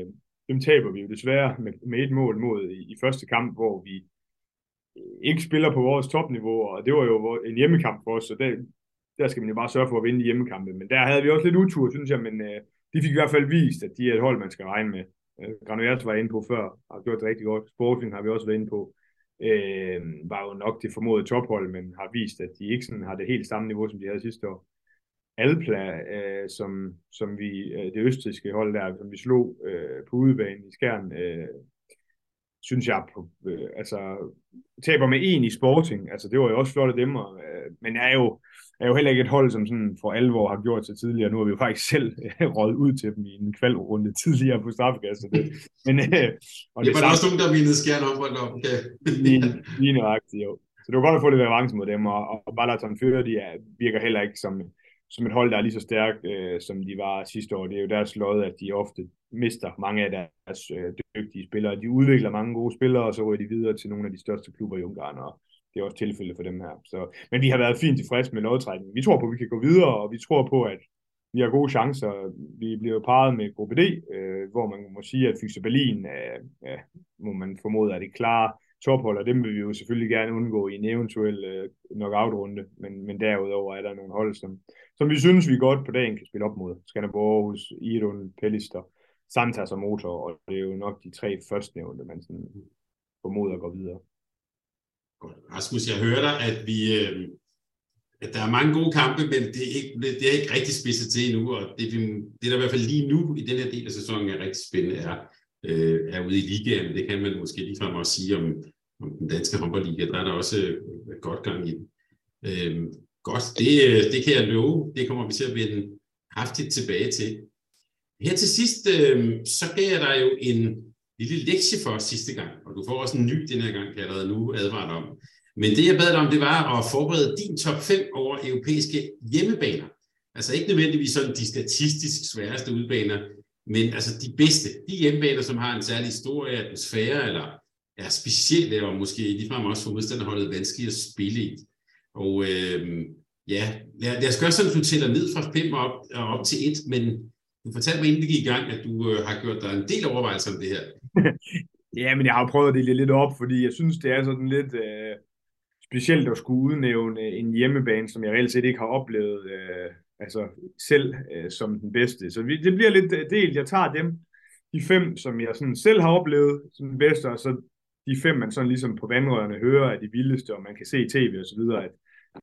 Dem taber vi jo desværre med, med et mål mod i, i første kamp, hvor vi øh, ikke spiller på vores topniveau, og det var jo en hjemmekamp for os, så der, der skal man jo bare sørge for at vinde hjemmekampe. Men der havde vi også lidt utur, synes jeg, men øh, de fik i hvert fald vist, at de er et hold, man skal regne med. Øh, var inde på før, har gjort det rigtig godt. Sporting har vi også været inde på. Øh, var jo nok det formodede tophold, men har vist, at de ikke sådan har det helt samme niveau, som de havde sidste år. Alpla, øh, som, som vi, øh, det østriske hold der, som vi slog øh, på udebanen i Skjern, øh, synes jeg, øh, altså, taber med en i Sporting, altså det var jo også flot af dem, og, øh, men er jo, er jo heller ikke et hold, som sådan for alvor har gjort sig tidligere. Nu har vi jo faktisk selv rådet ud til dem i en kvalrunde tidligere på straffekastet. Det. Men, øh, og det, det var også nogen, der mindede om, op. Okay. lige, lige nøjagtigt, jo. Så det var godt at få lidt revanche mod dem, og, og Balaton Fyre, de er, virker heller ikke som, som et hold, der er lige så stærkt, øh, som de var sidste år. Det er jo deres lod, at de ofte mister mange af deres øh, dygtige spillere. De udvikler mange gode spillere, og så ryger de videre til nogle af de største klubber i Ungarn, og det er også tilfældet for dem her. Så, men vi har været fint tilfredse med lodtrækningen. Vi tror på, at vi kan gå videre, og vi tror på, at vi har gode chancer. Vi bliver parret med gruppe D, øh, hvor man må sige, at Fyse Berlin, øh, øh, må man formode, er det klare tophold, og dem vil vi jo selvfølgelig gerne undgå i en eventuel øh, knockout-runde, men, men derudover er der nogle hold, som, som vi synes, vi godt på dagen kan spille op mod. Skanderborg, Aarhus, Irun, Pellister, Santas og Motor, og det er jo nok de tre førstnævnte, man sådan formoder går videre. Godt. Rasmus, jeg hører dig, at vi, øh, at der er mange gode kampe, men det er ikke, det er ikke rigtig spidset til endnu, og det, det der i hvert fald lige nu i den her del af sæsonen er rigtig spændende, er, øh, er ude i ligaen. Det kan man måske ligefrem også sige om, om den danske håndboldliga. Der er der også øh, godt gang i den. Øh, godt, det, øh, det kan jeg love. Det kommer vi til at vende kraftigt tilbage til. Her til sidst, øh, så gav jeg dig jo en lille lektie for os sidste gang, og du får også en ny den her gang, kan jeg allerede nu advare dig om. Men det, jeg bad dig om, det var at forberede din top 5 over europæiske hjemmebaner. Altså ikke nødvendigvis sådan de statistisk sværeste udbaner, men altså de bedste. De hjemmebaner, som har en særlig historie, atmosfære, eller er specielle, og måske ligefrem også for modstanderholdet vanskeligt at spille i. Og øh, ja, lad, lad os gøre sådan, at du tæller ned fra 5 op, og op til 1, men du fortalte mig, inden det gik i gang, at du øh, har gjort dig en del overvejelser om det her. ja, men jeg har jo prøvet at dele lidt op, fordi jeg synes, det er sådan lidt øh, specielt at skulle udnævne en hjemmebane, som jeg reelt set ikke har oplevet øh, altså selv øh, som den bedste. Så vi, det bliver lidt øh, delt. Jeg tager dem, de fem, som jeg sådan selv har oplevet som den bedste, og så de fem, man sådan ligesom på vandrørene hører er de vildeste, og man kan se i tv og så videre, at,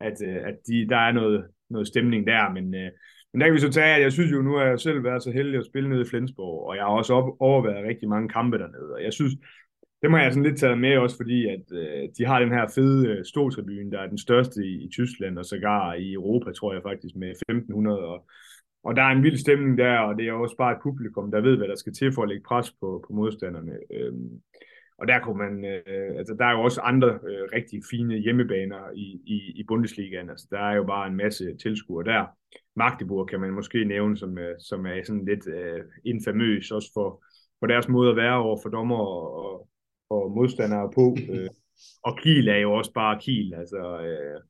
at, øh, at de, der er noget, noget stemning der, men øh, men der kan vi så tage, at jeg synes jo, nu har jeg selv været så heldig at spille nede i Flensborg, og jeg har også op, overværet rigtig mange kampe dernede, og jeg synes, dem har jeg sådan lidt taget med også, fordi at øh, de har den her fede øh, ståtribune, der er den største i, i Tyskland, og sågar i Europa, tror jeg faktisk, med 1500, og, og der er en vild stemning der, og det er også bare et publikum, der ved, hvad der skal til for at lægge pres på, på modstanderne. Øhm, og der kunne man, øh, altså der er jo også andre øh, rigtig fine hjemmebaner i, i, i Bundesligaen, altså der er jo bare en masse tilskuere der. Magdeburg kan man måske nævne, som, øh, som er sådan lidt øh, infamøs også for, for deres måde at være over for dommer og, og, og modstandere på. Øh, og Kiel er jo også bare Kiel, altså... Øh,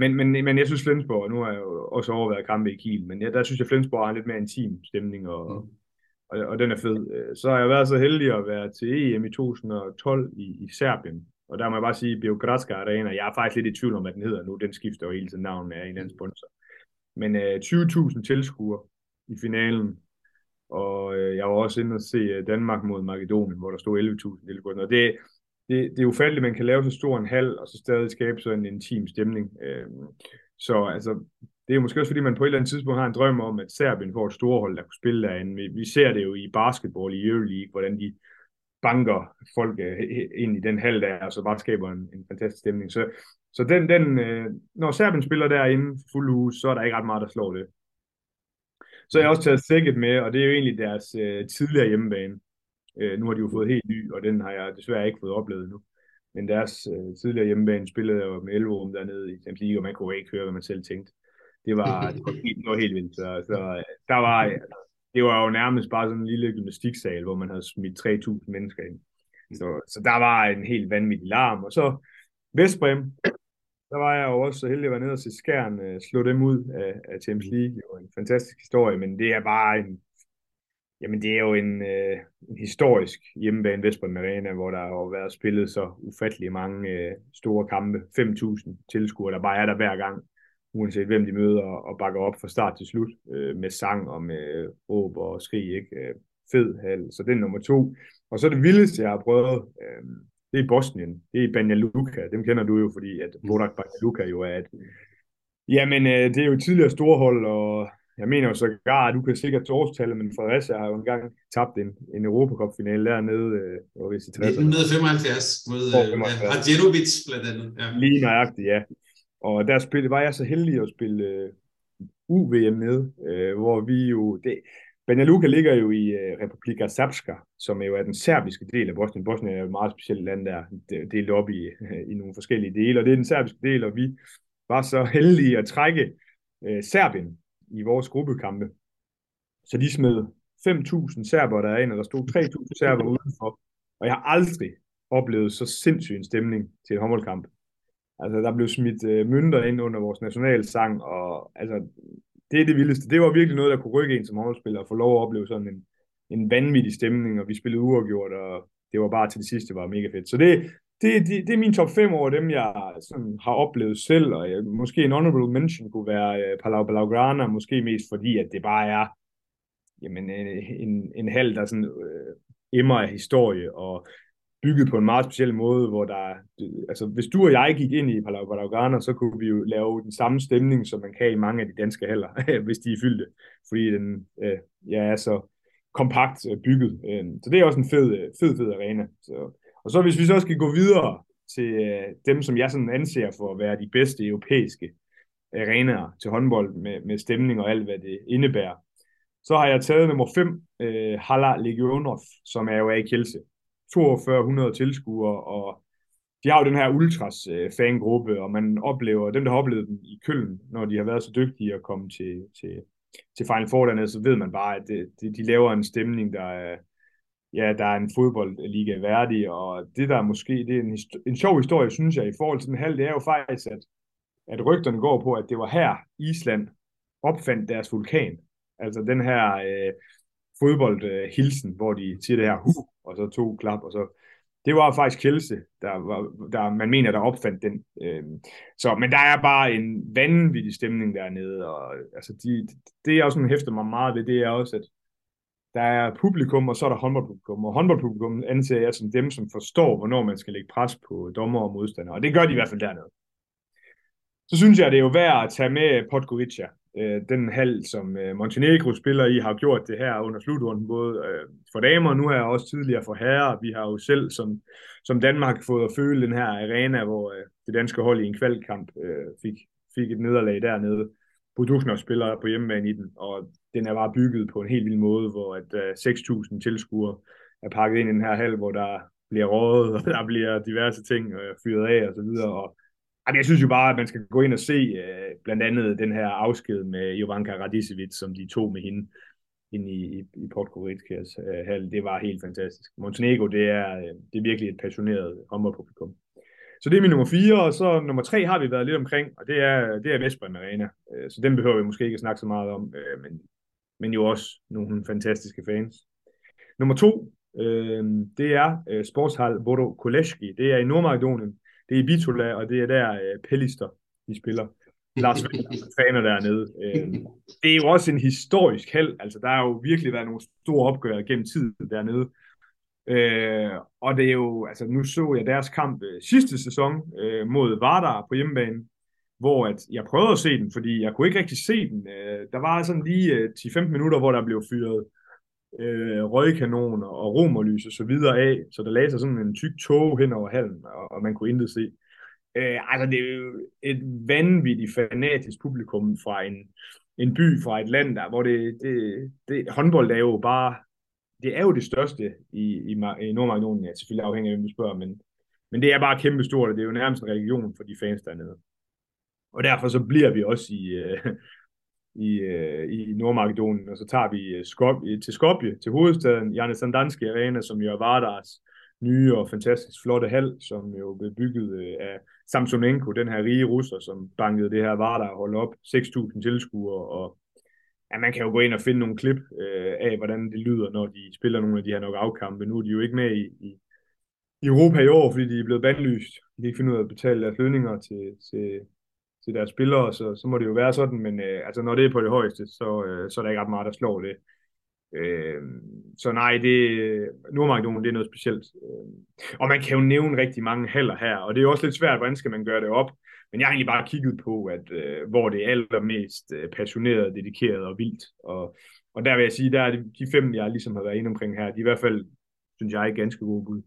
men, men, men jeg synes Flensborg, nu har jeg jo også overvejet kampe i Kiel, men ja, der synes jeg Flensborg har en lidt mere intim stemning, og, mm. og, og den er fed. Øh, så har jeg været så heldig at være til EM i 2012 i, i Serbien, og der må jeg bare sige, Beogradska Arena, jeg er faktisk lidt i tvivl om, hvad den hedder nu, den skifter jo hele tiden navn af en eller anden sponsor. Men øh, 20.000 tilskuere i finalen, og øh, jeg var også inde og se øh, Danmark mod Makedonien, hvor der stod 11.000 tilskuere. Og det, det, det er ufatteligt, at man kan lave så stor en hal, og så stadig skabe sådan en intim stemning. Øh, så altså, det er måske også, fordi man på et eller andet tidspunkt har en drøm om, at Serbien får et storhold, der kunne spille derinde. Vi, vi ser det jo i basketball i Euroleague, hvordan de banker folk øh, ind i den hal der, og så bare skaber en, en fantastisk stemning. Så, så den, den, øh, når Serbien spiller derinde fuld hus, så er der ikke ret meget, der slår det. Så jeg har også taget Sækket med, og det er jo egentlig deres øh, tidligere hjemmebane. Øh, nu har de jo fået helt ny, og den har jeg desværre ikke fået oplevet nu. Men deres øh, tidligere hjemmebane spillede jo med Elverum dernede i Champions League, og man kunne ikke høre, hvad man selv tænkte. Det var, det var, helt, var helt vildt. Så, så der var, det var jo nærmest bare sådan en lille gymnastiksal, hvor man havde smidt 3.000 mennesker ind. Så, så der var en helt vanvittig larm. Og så Vestbrem, der var jeg jo også så heldig at være nede og se Skjern uh, slå dem ud af, af Champions League. Det var en fantastisk historie, men det er bare en, jamen det er jo en, uh, en historisk hjemmebane Vestbrem Arena, hvor der har været spillet så ufattelig mange uh, store kampe. 5.000 tilskuere, der bare er der hver gang uanset hvem de møder, og bakker op fra start til slut, øh, med sang og med råb og skrig, ikke? Øh, fed hal. Så det er nummer to. Og så det vildeste, jeg har prøvet, øh, det er Bosnien. Det er Banja Luka. Dem kender du jo, fordi at Bodak Banja Luka jo er et... Jamen, øh, det er jo et tidligere storhold, og jeg mener jo så gar, du kan sikkert til årstallet, men Fredericia har jo engang tabt en, en Europacup-finale dernede, øh, hvor hvis i 1975 mod øh, Hadjenovic blandt andet. Ja. Lige nøjagtigt, ja. Og der spillede, var jeg så heldig at spille øh, UVM med, øh, hvor vi jo... Det, Banja Luka ligger jo i øh, Republika Srpska, som jo er den serbiske del af Bosnien. Bosnien er jo et meget specielt land, der er delt op i, øh, i nogle forskellige dele, og det er den serbiske del, og vi var så heldige at trække øh, Serbien i vores gruppekampe. Så de smed 5.000 serber derind, og der stod 3.000 serber udenfor. Og jeg har aldrig oplevet så sindssyg en stemning til en håndboldkamp. Altså, der blev smidt øh, mønter ind under vores nationalsang, og altså, det er det vildeste. Det var virkelig noget, der kunne rykke en som håndboldspiller, og få lov at opleve sådan en, en vanvittig stemning, og vi spillede uafgjort, og det var bare til det sidste, var mega fedt. Så det, det, det, det er min top 5 over dem, jeg sådan, har oplevet selv, og jeg, måske en honorable mention kunne være uh, Palau Blaugrana, måske mest fordi, at det bare er jamen, en, en, en halv, der sådan, uh, emmer af historie, og bygget på en meget speciel måde, hvor der, altså hvis du og jeg gik ind i Palau Blaugrana, så kunne vi jo lave den samme stemning, som man kan i mange af de danske haller, hvis de er fyldte, fordi den øh, ja, er så kompakt øh, bygget. Øh. Så det er også en fed, øh, fed, fed arena. Så, og så hvis vi så skal gå videre til øh, dem, som jeg sådan anser for at være de bedste europæiske arenaer til håndbold med, med stemning og alt, hvad det indebærer, så har jeg taget nummer 5, øh, Hala Legionov, som er jo af i Kielse. 4200 tilskuere, og de har jo den her ultras øh, fangruppe, og man oplever, dem der har oplevet dem i Køln, når de har været så dygtige at komme til, til, til Final Four dernede, så ved man bare, at det, det, de laver en stemning, der er, ja, der er en fodboldliga værdig, og det der måske, det er en, en sjov historie, synes jeg, i forhold til den halv, det er jo faktisk, at, at rygterne går på, at det var her Island opfandt deres vulkan. Altså den her øh, fodboldhilsen, øh, hvor de siger det her, og så to klap, og så det var faktisk Kjelse, der, var, der man mener, der opfandt den. Øh, så, men der er bare en vanvittig stemning dernede, og altså de, det er også, hæfter mig meget ved, det er også, at der er publikum, og så er der håndboldpublikum, og håndboldpublikum anser jeg som dem, som forstår, hvornår man skal lægge pres på dommer og modstandere, og det gør de i hvert fald dernede. Så synes jeg, det er jo værd at tage med Podgorica, øh, den halv, som øh, Montenegro spiller i, har gjort det her under slutrunden, både øh, for damer, og nu her jeg også tidligere for herrer. Vi har jo selv som, som Danmark fået at føle den her arena, hvor øh, det danske hold i en kvalkamp øh, fik, fik et nederlag dernede. Budukner spiller på hjemmebane i den, og den er bare bygget på en helt vild måde, hvor at øh, 6.000 tilskuere er pakket ind i den her hal, hvor der bliver rådet, og der bliver diverse ting øh, fyret af og så videre, og Jamen, jeg synes jo bare, at man skal gå ind og se øh, blandt andet den her afsked med Jovanka Radicevic, som de tog med hende ind i, i, i Podgoritskas øh, hal. Det var helt fantastisk. Montenegro, det er, øh, det er virkelig et passioneret håndboldpublikum. Så det er min nummer 4, og så nummer 3 har vi været lidt omkring, og det er, det er Vestbrem Arena. Øh, så den behøver vi måske ikke at snakke så meget om, øh, men, men jo også nogle fantastiske fans. Nummer 2, øh, det er øh, Sportshal Bodo Koleski. Det er i Nordmakedonien det er i Bitola, og det er der uh, Pellister, de spiller. Lars træner dernede. Uh, det er jo også en historisk held. Altså, der har jo virkelig været nogle store opgør gennem tiden dernede. Uh, og det er jo, altså nu så jeg deres kamp uh, sidste sæson uh, mod Vardar på hjemmebane, hvor at jeg prøvede at se den, fordi jeg kunne ikke rigtig se den. Uh, der var sådan lige uh, 10-15 minutter, hvor der blev fyret øh, røgkanoner og romerlys og så videre af, så der lagde sig sådan en tyk tog hen over hallen, og, og man kunne intet se. Øh, altså, det er jo et vanvittigt fanatisk publikum fra en, en by, fra et land der, hvor det, det, det håndbold er jo bare, det er jo det største i, i, i Nordmakedonien, ja, selvfølgelig afhængig af, hvem du spørger, men, men det er bare kæmpe stort, og det er jo nærmest en religion for de fans dernede. Og derfor så bliver vi også i, øh, i, øh, i Nordmakedonien, og så tager vi øh, Skop, øh, til Skopje, til hovedstaden, Janne Sandanski Arena, som jo er Vardars nye og fantastisk flotte hal, som jo blev bygget øh, af Samsonenko, den her rige russer, som bankede det her Vardar hold op, 6.000 tilskuere, og ja, man kan jo gå ind og finde nogle klip øh, af, hvordan det lyder, når de spiller nogle af de her nok afkampe. Nu er de jo ikke med i, i, i Europa i år, fordi de er blevet bandlyst. De kan ikke finde ud af at betale deres lønninger til, til, til deres spillere, så, så må det jo være sådan, men øh, altså, når det er på det højeste, så, øh, så er der ikke ret meget, der slår det. Øh, så nej, det, Nordmakedonien, det er noget specielt. Øh, og man kan jo nævne rigtig mange haller her, og det er jo også lidt svært, hvordan skal man gøre det op. Men jeg har egentlig bare kigget på, at øh, hvor det er allermest øh, passioneret, dedikeret og vildt. Og, og der vil jeg sige, der er de, de fem, jeg ligesom har været inde omkring her, de er i hvert fald, synes jeg, er ganske gode bud.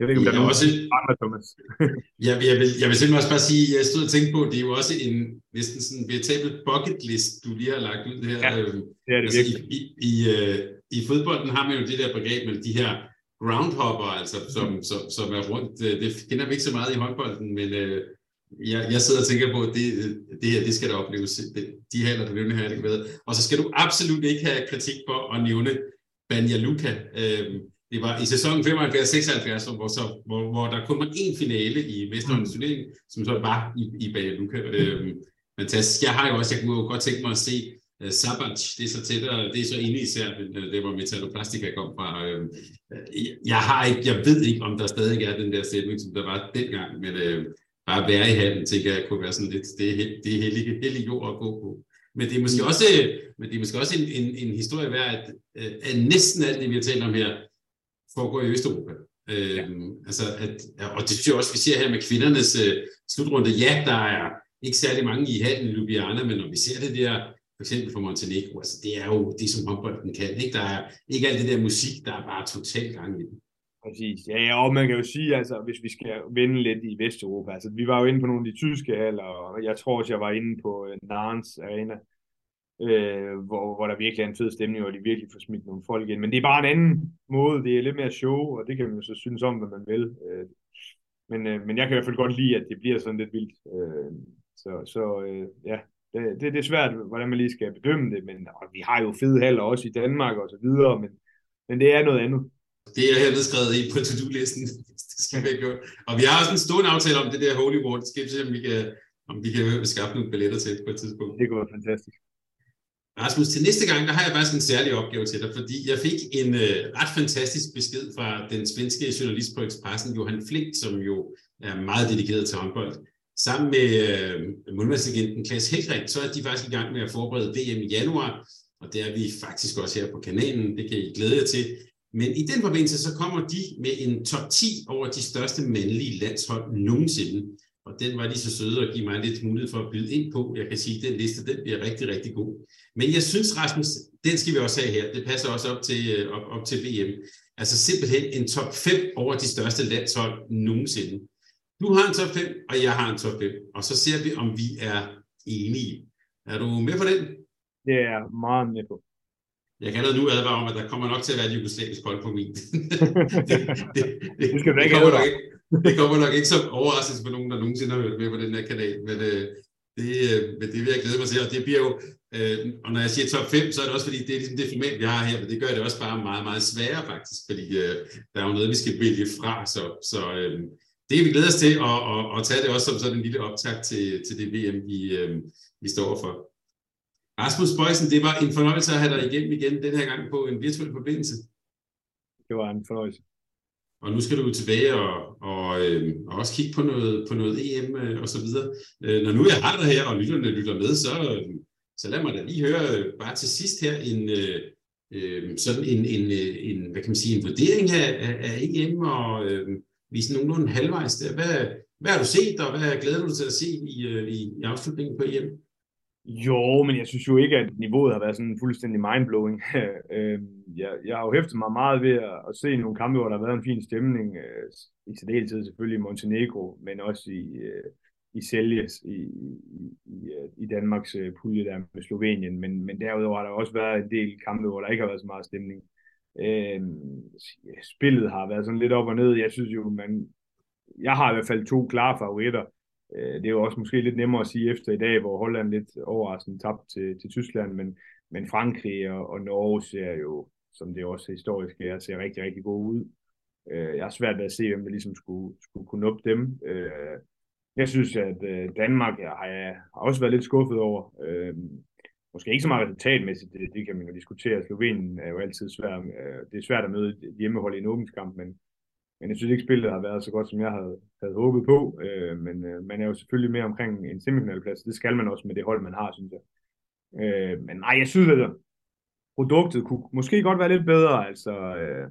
Jeg ved ikke, om der er også, andre, Thomas. jeg, jeg, vil, jeg vil simpelthen også bare sige, jeg stod og tænkte på, det er jo også en næsten sådan veritabel bucket list, du lige har lagt ud her. Ja, øhm, det er det altså, virkelig. I, i, i, uh, I fodbolden har man jo det der begreb med de her groundhopper, altså, som, mm. som, som er rundt. Øh, det kender vi ikke så meget i håndbolden, men uh, jeg, jeg sidder og tænker på, at det, det her, det skal der opleves. De her, der nævner her, det kan være. Og så skal du absolut ikke have kritik for at nævne Banja Luka. Øhm, det var i sæsonen 75-76, hvor, så, hvor, hvor der kun var én finale i Vesterhåndens mm. turnering, som så var i, i Banja Luka. Øhm, fantastisk. Jeg har jo også, jeg kunne jo godt tænke mig at se uh, Sabac, det er så tættere, det er så inde i Serbien, uh, det var Metalloplastica kom fra. Uh, jeg, har ikke, jeg ved ikke, om der stadig er den der stemning, som der var dengang, men uh, bare være i handen, tænker jeg, kunne være sådan lidt, det er, det er hellig, hellig jord at gå på. Men det er måske mm. også, men det er måske også en, en, en historie værd, at, at næsten alt det, vi har talt om her, foregår i Østeuropa. Øh, ja. altså at, og det synes jeg også, vi ser her med kvindernes øh, slutrunde. Ja, der er ikke særlig mange i halen i Ljubljana, men når vi ser det der, for eksempel for Montenegro, altså det er jo det, som håndbolden kan. Ikke? Der er ikke alt det der musik, der er bare totalt gang i den. Præcis. Ja, ja, og man kan jo sige, altså, hvis vi skal vende lidt i Vesteuropa, altså, vi var jo inde på nogle af de tyske haller, og jeg tror også, jeg var inde på uh, Narns Arena, øh, hvor, hvor der virkelig er en fed stemning, og de virkelig får smidt nogle folk ind. Men det er bare en anden måde, det er lidt mere show, og det kan man jo så synes om, hvad man vil. Øh, men, øh, men jeg kan i hvert fald godt lide, at det bliver sådan lidt vildt. Øh, så så øh, ja, det, det, det er svært, hvordan man lige skal bedømme det, men og vi har jo fede haller også i Danmark og så videre, men, men det er noget andet. Det er her skrevet i på to-do-listen. det skal vi gøre. Og vi har også en stående aftale om det der Holy War. Det skal vi se, om vi kan, om vi kan skaffe nogle billetter til på et tidspunkt. Det går fantastisk. Rasmus, til næste gang, der har jeg faktisk en særlig opgave til dig, fordi jeg fik en øh, ret fantastisk besked fra den svenske journalist på Expressen, Johan Flink, som jo er meget dedikeret til håndbold. Sammen med øh, målmandslegenden Klaas Helgren, så er de faktisk i gang med at forberede VM i januar, og det er vi faktisk også her på kanalen, det kan I glæde jer til. Men i den forbindelse, så kommer de med en top 10 over de største mandlige landshold nogensinde. Og den var de så søde at give mig lidt mulighed for at byde ind på. Jeg kan sige, at den liste den bliver rigtig, rigtig god. Men jeg synes, Rasmus, den skal vi også have her. Det passer også op til, øh, op, op til VM. Altså simpelthen en top 5 over de største landshold nogensinde. Du har en top 5, og jeg har en top 5. Og så ser vi, om vi er enige. Er du med på den? Det er jeg meget med på. Jeg kan allerede nu advare om, at der kommer nok til at være et jugoslavisk hold på min. det, det, det, det, det, skal du ikke det kommer, nok ikke, det kommer nok ikke som overraskelse for nogen, der nogensinde har hørt med på den her kanal, men, øh, det, øh, men det vil jeg glæde mig til, og det bliver jo, øh, og når jeg siger top 5, så er det også fordi, det er ligesom det format, vi har her, men det gør det også bare meget, meget sværere faktisk, fordi øh, der er jo noget, vi skal vælge fra, så, så øh, det kan vi glæde os til, og, og, og tage det også som sådan en lille optag til, til det VM, vi, øh, vi står for. Rasmus Bøjsen, det var en fornøjelse at have dig igennem igen den her gang på en virtuel forbindelse. Det var en fornøjelse. Og nu skal du tilbage og, og, øh, og også kigge på noget, på noget EM øh, og så videre. Øh, når nu jeg har dig her, og lytterne lytter med, så, så lad mig da lige høre øh, bare til sidst her en, øh, øhm, sådan en, en, øh, en, hvad kan man sige, en vurdering af, af, af EM og øh, vise nogenlunde halvvejs der. Hvad, hvad har du set, og hvad glæder du til at se i, øh, i, i afslutningen på EM? Jo, men jeg synes jo ikke, at niveauet har været sådan fuldstændig mindblowing. Øhm, jeg, jeg har jo hæftet mig meget ved at, at se nogle kampe, hvor der har været en fin stemning. Øh, I særdeleshed selvfølgelig i Montenegro, men også i, øh, i Seljes i, i, i, i øh, Danmarks pulje der med Slovenien. Men, men derudover har der også været en del kampe, hvor der ikke har været så meget stemning. Øh, spillet har været sådan lidt op og ned. Jeg synes jo, man, jeg har i hvert fald to klare favoritter Øh, det er jo også måske lidt nemmere at sige efter i dag, hvor Holland lidt overraskende tabte til, til Tyskland, men, men Frankrig og, og Norge ser jo, som det også historisk er, ser rigtig, rigtig gode ud. Øh, jeg har svært ved at se, hvem der ligesom skulle, skulle kunne nuppe dem. Øh, jeg synes, at Danmark jeg har, jeg har også været lidt skuffet over. Måske ikke så meget resultatmæssigt, det, det kan man jo diskutere. Slovenien er jo altid svært. Det er svært at møde et hjemmehold i en åbningskamp, men, men jeg synes ikke, spillet har været så godt, som jeg havde, havde håbet på. Øh, men øh, man er jo selvfølgelig mere omkring en semifinalplads. Det skal man også med det hold, man har, synes jeg. Øh, men nej, jeg synes, at produktet kunne måske godt være lidt bedre. Altså, øh,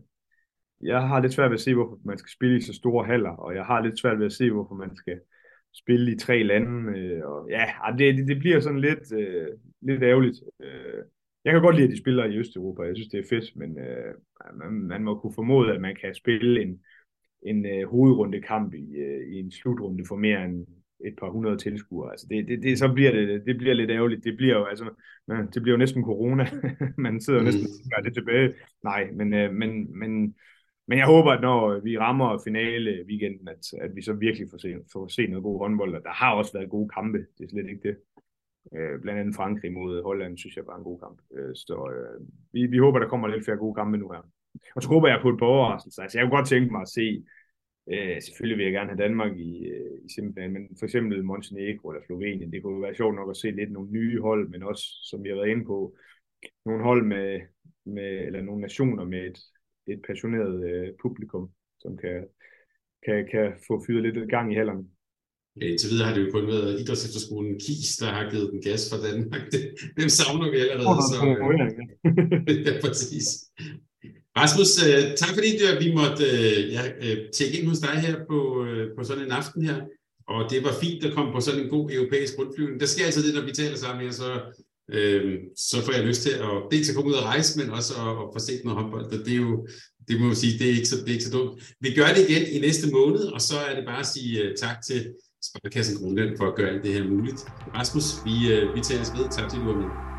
jeg har lidt svært ved at se, hvorfor man skal spille i så store haller, og jeg har lidt svært ved at se, hvorfor man skal spille i tre lande. Øh, og ja, det, det, bliver sådan lidt, øh, lidt ærgerligt. Øh, jeg kan godt lide, at de spiller i Østeuropa. Jeg synes, det er fedt, men øh, man, man må kunne formode, at man kan spille en, en øh, hovedrundekamp i, øh, i en slutrunde for mere end et par hundrede tilskuere. Altså det, det, det, så bliver det, det bliver lidt ærgerligt. Det bliver jo, altså, det bliver jo næsten corona. man sidder jo næsten og det tilbage. Nej, men, øh, men, men men jeg håber, at når vi rammer finale weekenden, at, at vi så virkelig får se, får se noget god håndbold. Og der har også været gode kampe, det er slet ikke det. Øh, blandt andet Frankrig mod Holland, synes jeg var en god kamp. Øh, så øh, vi, vi håber, der kommer lidt flere gode kampe nu her. Og så håber jeg på et par overraskelser. Altså, jeg kunne godt tænke mig at se, øh, selvfølgelig vil jeg gerne have Danmark i, øh, i semifinalen, men for eksempel Montenegro eller Slovenien, det kunne jo være sjovt nok at se lidt nogle nye hold, men også, som vi har været inde på, nogle hold med, med eller nogle nationer med et, et passioneret øh, publikum, som kan, kan, kan få fyret lidt gang i hallerne. Til videre har det jo kun været idrætsefterskolen Kis, der har givet den gas fra Danmark. Dem savner vi allerede. Så, ja, præcis. Rasmus, øh, tak fordi vi måtte øh, ja, øh, tjekke ind hos dig her på, øh, på sådan en aften her. Og det var fint at komme på sådan en god europæisk rundflyvning. Der sker altid det, når vi taler sammen her, så, øh, så får jeg lyst til at dels at komme ud og rejse, men også at, at få set noget håndbold. Det er jo, det må jeg sige, det er, ikke så, det er ikke så dumt. Vi gør det igen i næste måned, og så er det bare at sige uh, tak til Sparkassen Grundland for at gøre alt det her muligt. Rasmus, vi, uh, vi tales ved. Tak til du var med.